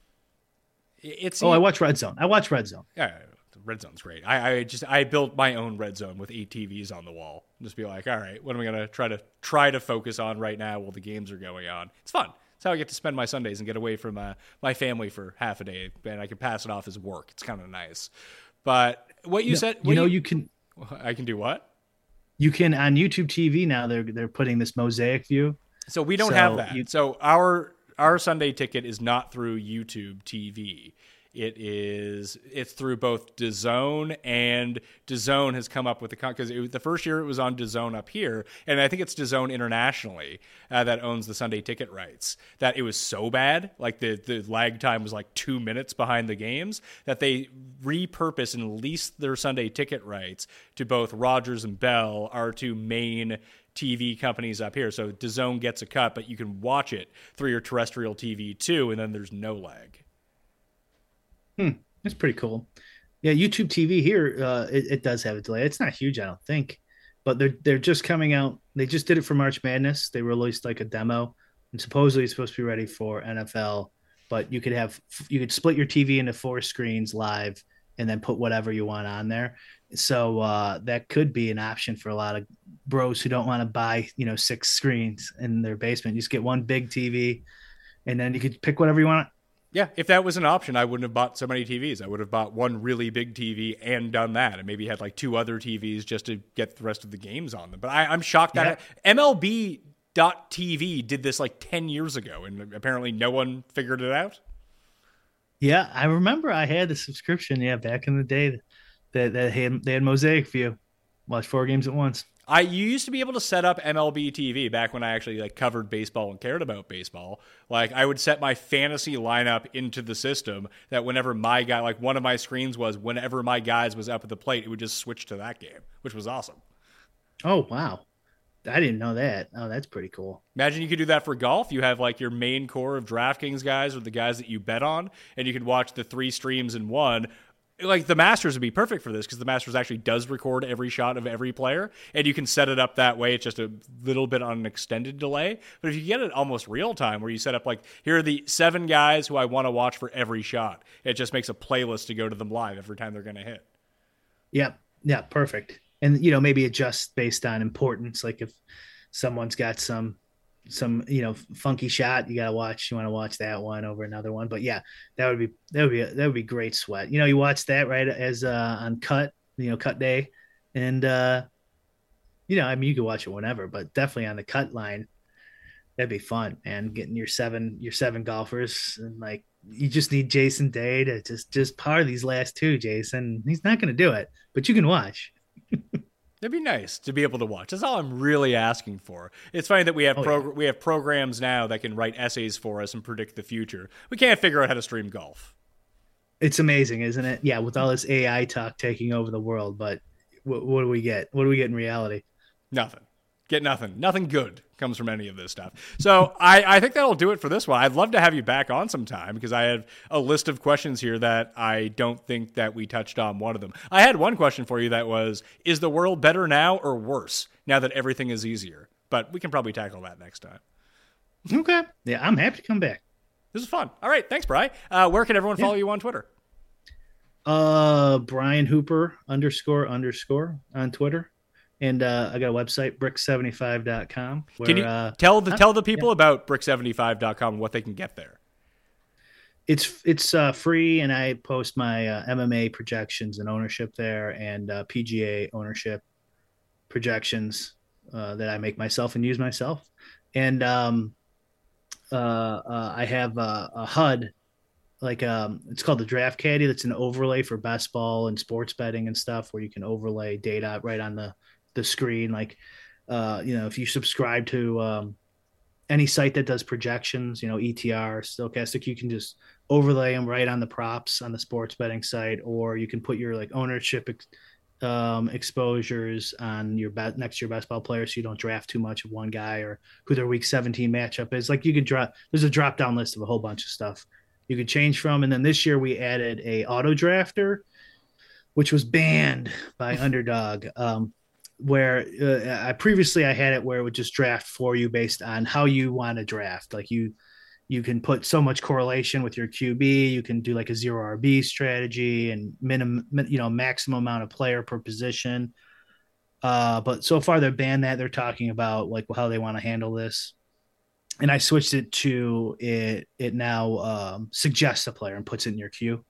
It's Oh, I watch Red Zone. I watch Red Zone. Yeah, red zone's great. I, I just I built my own red zone with eight TVs on the wall. Just be like, all right, what am I gonna try to try to focus on right now while the games are going on? It's fun. It's how I get to spend my Sundays and get away from uh, my family for half a day, and I can pass it off as work. It's kind of nice. But what you said, You what know, you can I can do what? you can on YouTube TV now. They're they're putting this mosaic view. So we don't So have that. you- so our our Sunday ticket is not through YouTube TV. It is it's through both DAZN and DAZN has come up with the because the first year it was on DAZN up here, and I think it's DAZN internationally uh, that owns the Sunday ticket rights. That it was so bad, like the the lag time was like two minutes behind the games, that they repurpose and lease their Sunday ticket rights to both Rogers and Bell, our two main TV companies up here. So DAZN gets a cut, but you can watch it through your terrestrial TV too, and then there's no lag. That's pretty cool. Yeah, YouTube TV here, uh, it, it does have a delay. It's not huge, I don't think, but they're they're just coming out. They just did it for March Madness. They released like a demo, and supposedly it's supposed to be ready for NFL. But you could have you could split your TV into four screens live, and then put whatever you want on there. So uh, that could be an option for a lot of bros who don't want to buy you know six screens in their basement. You just get one big TV, and then you could pick whatever you want Yeah, if that was an option, I wouldn't have bought so many TVs. I would have bought one really big TV and done that, and maybe had like two other TVs just to get the rest of the games on them. But I, I'm shocked that MLB.TV did this like 10 years ago, and apparently no one figured it out. Yeah, I remember I had a subscription. Yeah, back in the day, that that had they had Mosaic View, watch four games at once. I you used to be able to set up MLB TV back when I actually like covered baseball and cared about baseball. Like I would set my fantasy lineup into the system that whenever my guy like one of my screens was whenever my guys was up at the plate, it would just switch to that game, which was awesome. Oh wow, I didn't know that. Oh, that's pretty cool. Imagine you could do that for golf. You have like your main core of DraftKings guys or the guys that you bet on, and you could watch the three streams in one. Like the Masters would be perfect for this because the Masters actually does record every shot of every player, and you can set it up that way. It's just a little bit on an extended delay. But if you get it almost real time, where you set up like here are the seven guys who I want to watch for every shot, it just makes a playlist to go to them live every time they're going to hit. Yep, yeah, perfect. And you know maybe adjust based on importance. Like if someone's got some some you know funky shot, you gotta watch. You want to watch that one over another one. But yeah, that would be that would be that would be great sweat. You know, you watch that right as uh on cut, you know, cut day, and uh you know, I mean, you could watch it whenever, but definitely on the cut line, that'd be fun. And getting your seven your seven golfers and like you just need Jason Day to just just par these last two, Jason. He's not to do it, but you can watch. That'd be nice to be able to watch. That's all I'm really asking for. It's funny that we have Oh, prog- yeah. we have programs now that can write essays for us and predict the future. We can't figure out how to stream golf. It's amazing, isn't it? Yeah, with all this AI talk taking over the world, but what, what do we get? What do we get in reality? Nothing. Get nothing. Nothing good comes from any of this stuff. So I, I think that'll do it for this one. I'd love to have you back on sometime because I have a list of questions here that I don't think that we touched on one of them. I had one question for you that was Is the world better now or worse now that everything is easier? But we can probably tackle that next time. Okay. Yeah, I'm happy to come back. This is fun. All right. Thanks, Bry. Uh, where can everyone follow you on Twitter? Uh, Brian Hooper underscore underscore on Twitter. And uh, I got a website, brick75.com. Where, Can you uh, tell the tell the people about brick75.com and what they can get there? it's it's uh, free, and I post my uh, MMA projections and ownership there, and uh, PGA ownership projections uh, that I make myself and use myself. And um, uh, uh, I have a, a HUD, like um, it's called the Draft Caddy. That's an overlay for best ball and sports betting and stuff, where you can overlay data right on the the screen. Like, uh, you know, if you subscribe to um, any site that does projections, you know, ETR, Stokastic, you can just overlay them right on the props on the sports betting site, or you can put your like ownership um, exposures on your bet next to your best ball player, so you don't draft too much of one guy or who their week 17 matchup is. Like you could drop. There's a drop down list of a whole bunch of stuff you could change from, and then this year we added a auto drafter, which was banned by Underdog. Um, where uh, I previously I had it where it would just draft for you based on how you want to draft. Like you you can put so much correlation with your QB. You can do like a zero RB strategy and minimum, you know, maximum amount of player per position. Uh, but so far they're banned that. They're talking about like how they want to handle this. And I switched it to it. It now um, suggests a player and puts it in your queue,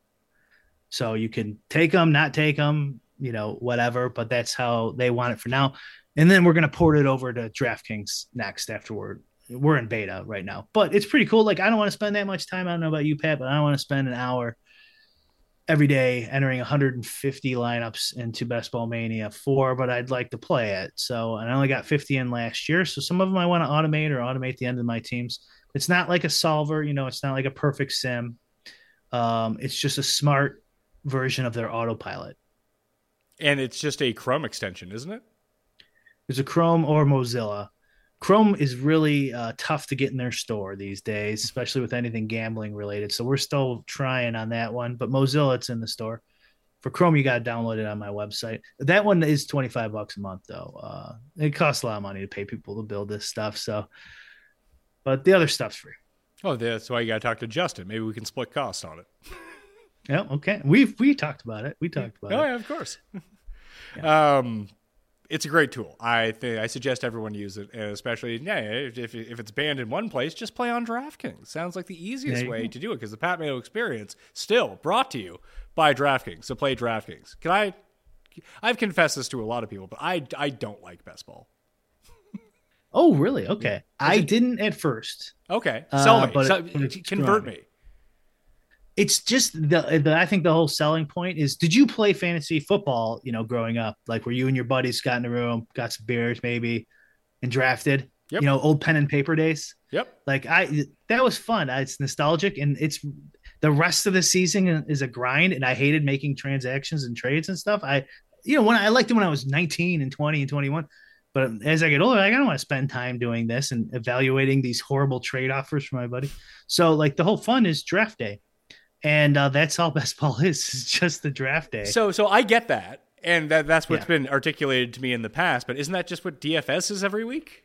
so you can take them, not take them, you know, whatever. But that's how they want it for now. And then we're gonna port it over to DraftKings next afterward we're in beta right now, but it's pretty cool. Like I don't want to spend that much time. I don't know about you, Pat, but I don't want to spend an hour every day entering 150 lineups into Best Ball Mania 4, but I'd like to play it. So, and I only got 50 in last year. So some of them I want to automate or automate the end of my teams. It's not like a solver, you know, it's not like a perfect sim. Um, it's just a smart version of their autopilot. And it's just a Chrome extension, isn't it? It's a Chrome or Mozilla. Chrome is really uh, tough to get in their store these days, especially with anything gambling related. So we're still trying on that one, but Mozilla it's in the store. For Chrome, you got to download it on my website. That one is twenty five bucks a month, though. Uh, it costs a lot of money to pay people to build this stuff. So, but the other stuff's free. Oh, that's why you got to talk to Justin. Maybe we can split costs on it. yeah. Okay. We've we talked about it. We talked about oh, it. Oh yeah, of course. yeah. Um it's a great tool. I think I suggest everyone use it, and especially yeah, if, if, if it's banned in one place, just play on DraftKings. Sounds like the easiest way go. to do it because the Pat Mayo experience still brought to you by DraftKings. So play DraftKings. Can I? I've confessed this to a lot of people, but I I don't like best ball. oh really? Okay, I didn't at first. Okay, sell uh, me, so, convert me it's just the, the, I think the whole selling point is did you play fantasy football, you know, growing up? Like where you and your buddies got in the room, got some beers maybe, and drafted? Yep. You know, old pen and paper days. Yep. Like I that was fun. It's nostalgic and it's the rest of the season is a grind and I hated making transactions and trades and stuff. I you know, when I liked it when I was 19 and 20 and 21. But as I get older, like, I don't want to spend time doing this and evaluating these horrible trade offers for my buddy. So like the whole fun is draft day and uh, that's all best ball is. It's just the draft day. So, so I get that, and that that's what's yeah. been articulated to me in the past. But isn't that just what DFS is every week?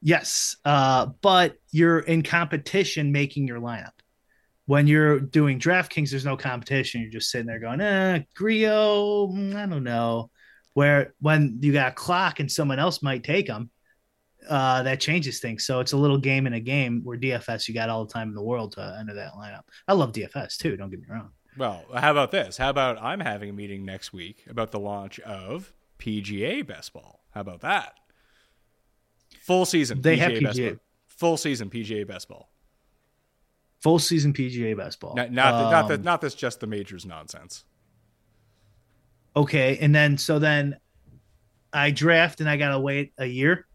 Yes, uh, but you're in competition making your lineup. When you're doing DraftKings, there's no competition. You're just sitting there going, "Eh, Grillo, mm, I don't know." Where when you got a clock and someone else might take them, uh, that changes things. So it's a little game in a game where DFS you got all the time in the world to enter that lineup. I love DFS too. Don't get me wrong. Well, how about this? How about I'm having a meeting next week about the launch of PGA Best Ball. How about that? Full season. They PGA have PGA. Best Ball. Full season PGA Best Ball. Full season PGA Best Ball. Not not, um, the, not, the, not this just the majors nonsense. Okay, and then so then I draft and I gotta wait a year.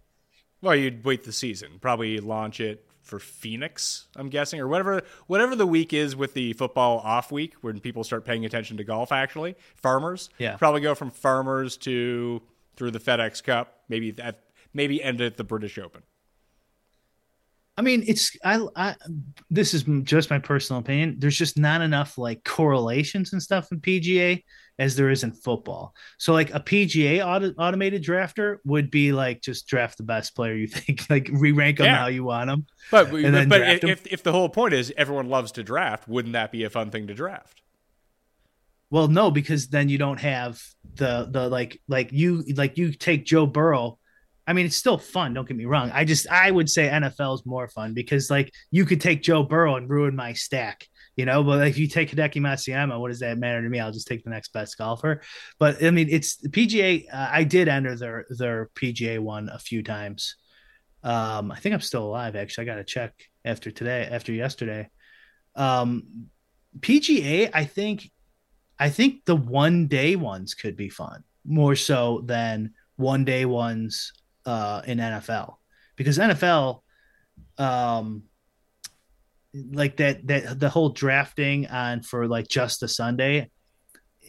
Well, you'd wait the season. Probably launch it for Phoenix, I'm guessing, or whatever whatever the week is with the football off week when people start paying attention to golf. Actually, farmers, yeah, probably go from farmers to through the FedEx Cup, maybe that maybe end at the British Open. I mean, it's I, I this is just my personal opinion. There's just not enough like correlations and stuff in PGA as there is in football. So like a PGA auto, automated drafter would be like just draft the best player you think, like re-rank them yeah. how you want them. But but, but if if the whole point is everyone loves to draft, wouldn't that be a fun thing to draft? Well, no, because then you don't have the the like like you like you take Joe Burrow I mean, it's still fun. Don't get me wrong. I just I would say NFL is more fun because like you could take Joe Burrow and ruin my stack, you know. But if you take Hideki Matsuyama, what does that matter to me? I'll just take the next best golfer. But I mean, it's the PGA. Uh, I did enter their their PGA one a few times. Um, I think I'm still alive. Actually, I got to check after today, after yesterday. Um, PGA, I think, I think the one day ones could be fun more so than one day ones uh, in NFL because NFL, um, like that that the whole drafting on for like just a Sunday,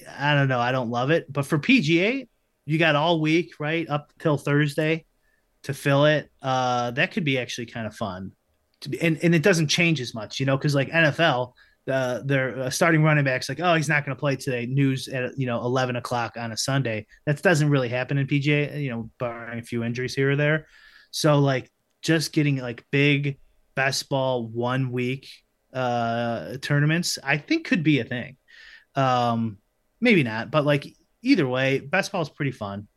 I don't know, I don't love it. But for PGA, you got all week right up till Thursday to fill it. Uh, that could be actually kind of fun. Be, and and it doesn't change as much, you know, because like NFL, uh, their uh, starting running backs like, oh, he's not going to play today. News at you know eleven o'clock on a Sunday. That doesn't really happen in PGA, you know, barring a few injuries here or there. So like just getting like big best ball one week uh tournaments, I think could be a thing. Um, maybe not, but like either way, best ball is pretty fun.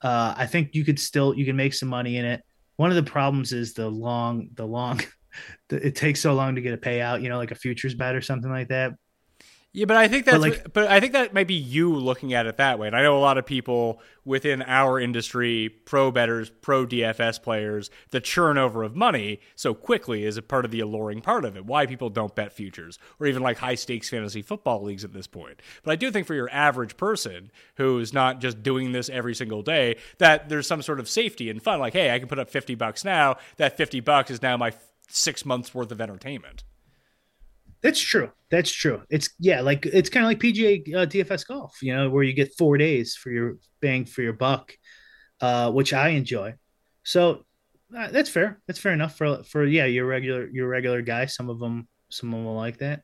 Uh, I think you could still you can make some money in it. One of the problems is the long the long it takes so long to get a payout, you know, like a futures bet or something like that. Yeah, but I think that's But, like- but I think that might be you looking at it that way. And I know a lot of people within our industry, pro betters, pro DFS players, the churn over of money so quickly is a part of the alluring part of it. Why people don't bet futures or even like high stakes fantasy football leagues at this point. But I do think for your average person who's not just doing this every single day, that there's some sort of safety and fun. Like, hey, I can put up fifty bucks now. That fifty bucks is now my six months worth of entertainment. That's true. That's true. It's yeah, like it's kind of like PGA uh, DFS golf, you know, where you get four days for your bang for your buck, uh, which I enjoy. So uh, that's fair. That's fair enough for for yeah, your regular your regular guy. Some of them, some of them will like that.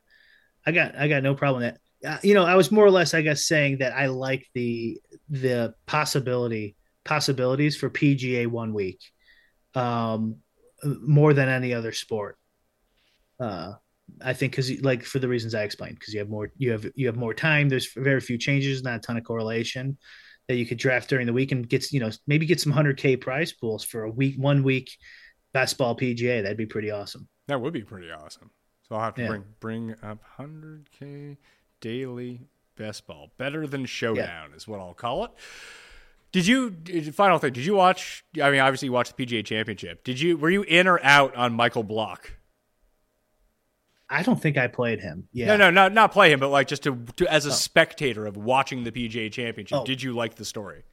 I got I got no problem with that. Uh, you know, I was more or less, I guess, saying that I like the the possibility possibilities for PGA one week, um, more than any other sport. Uh, I think because like for the reasons I explained, because you have more you have you have more time. There's very few changes, not a ton of correlation that you could draft during the week and get you know maybe get some hundred k prize pools for a week one week best ball PGA. That'd be pretty awesome. That would be pretty awesome. So I'll have to Yeah. bring bring up 100k daily best ball. Better than showdown is what I'll call it. Did you did- final thing? Did you watch? I mean, obviously you watched the PGA Championship. Did you? Were you in or out on Michael Block? I don't think I played him. Yeah, No, no, not not play him, but like just to, to as a oh. spectator of watching the PGA Championship. Oh. Did you like the story?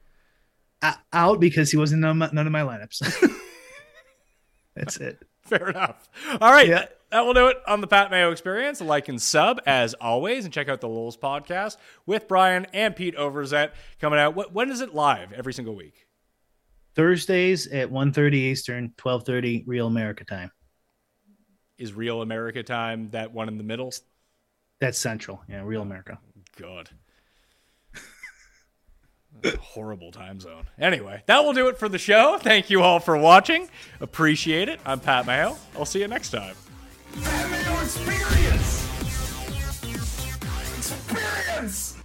O- out because he wasn't none of my, none of my lineups. That's it. Fair enough. All right. Yeah. That, will do it on the Pat Mayo Experience. Like and sub as always, and check out the LOLZ podcast with Brian and Pete Overzet coming out. When is it live? Every single week. Thursdays at 1.30 Eastern, twelve thirty Real America time. Is Real America time that one in the middle? That's Central. Yeah, Real America. God. Horrible time zone. Anyway, that will do it for the show. Thank you all for watching. Appreciate it. I'm Pat Mayo. I'll see you next time. Pat Mayo Experience! Experience!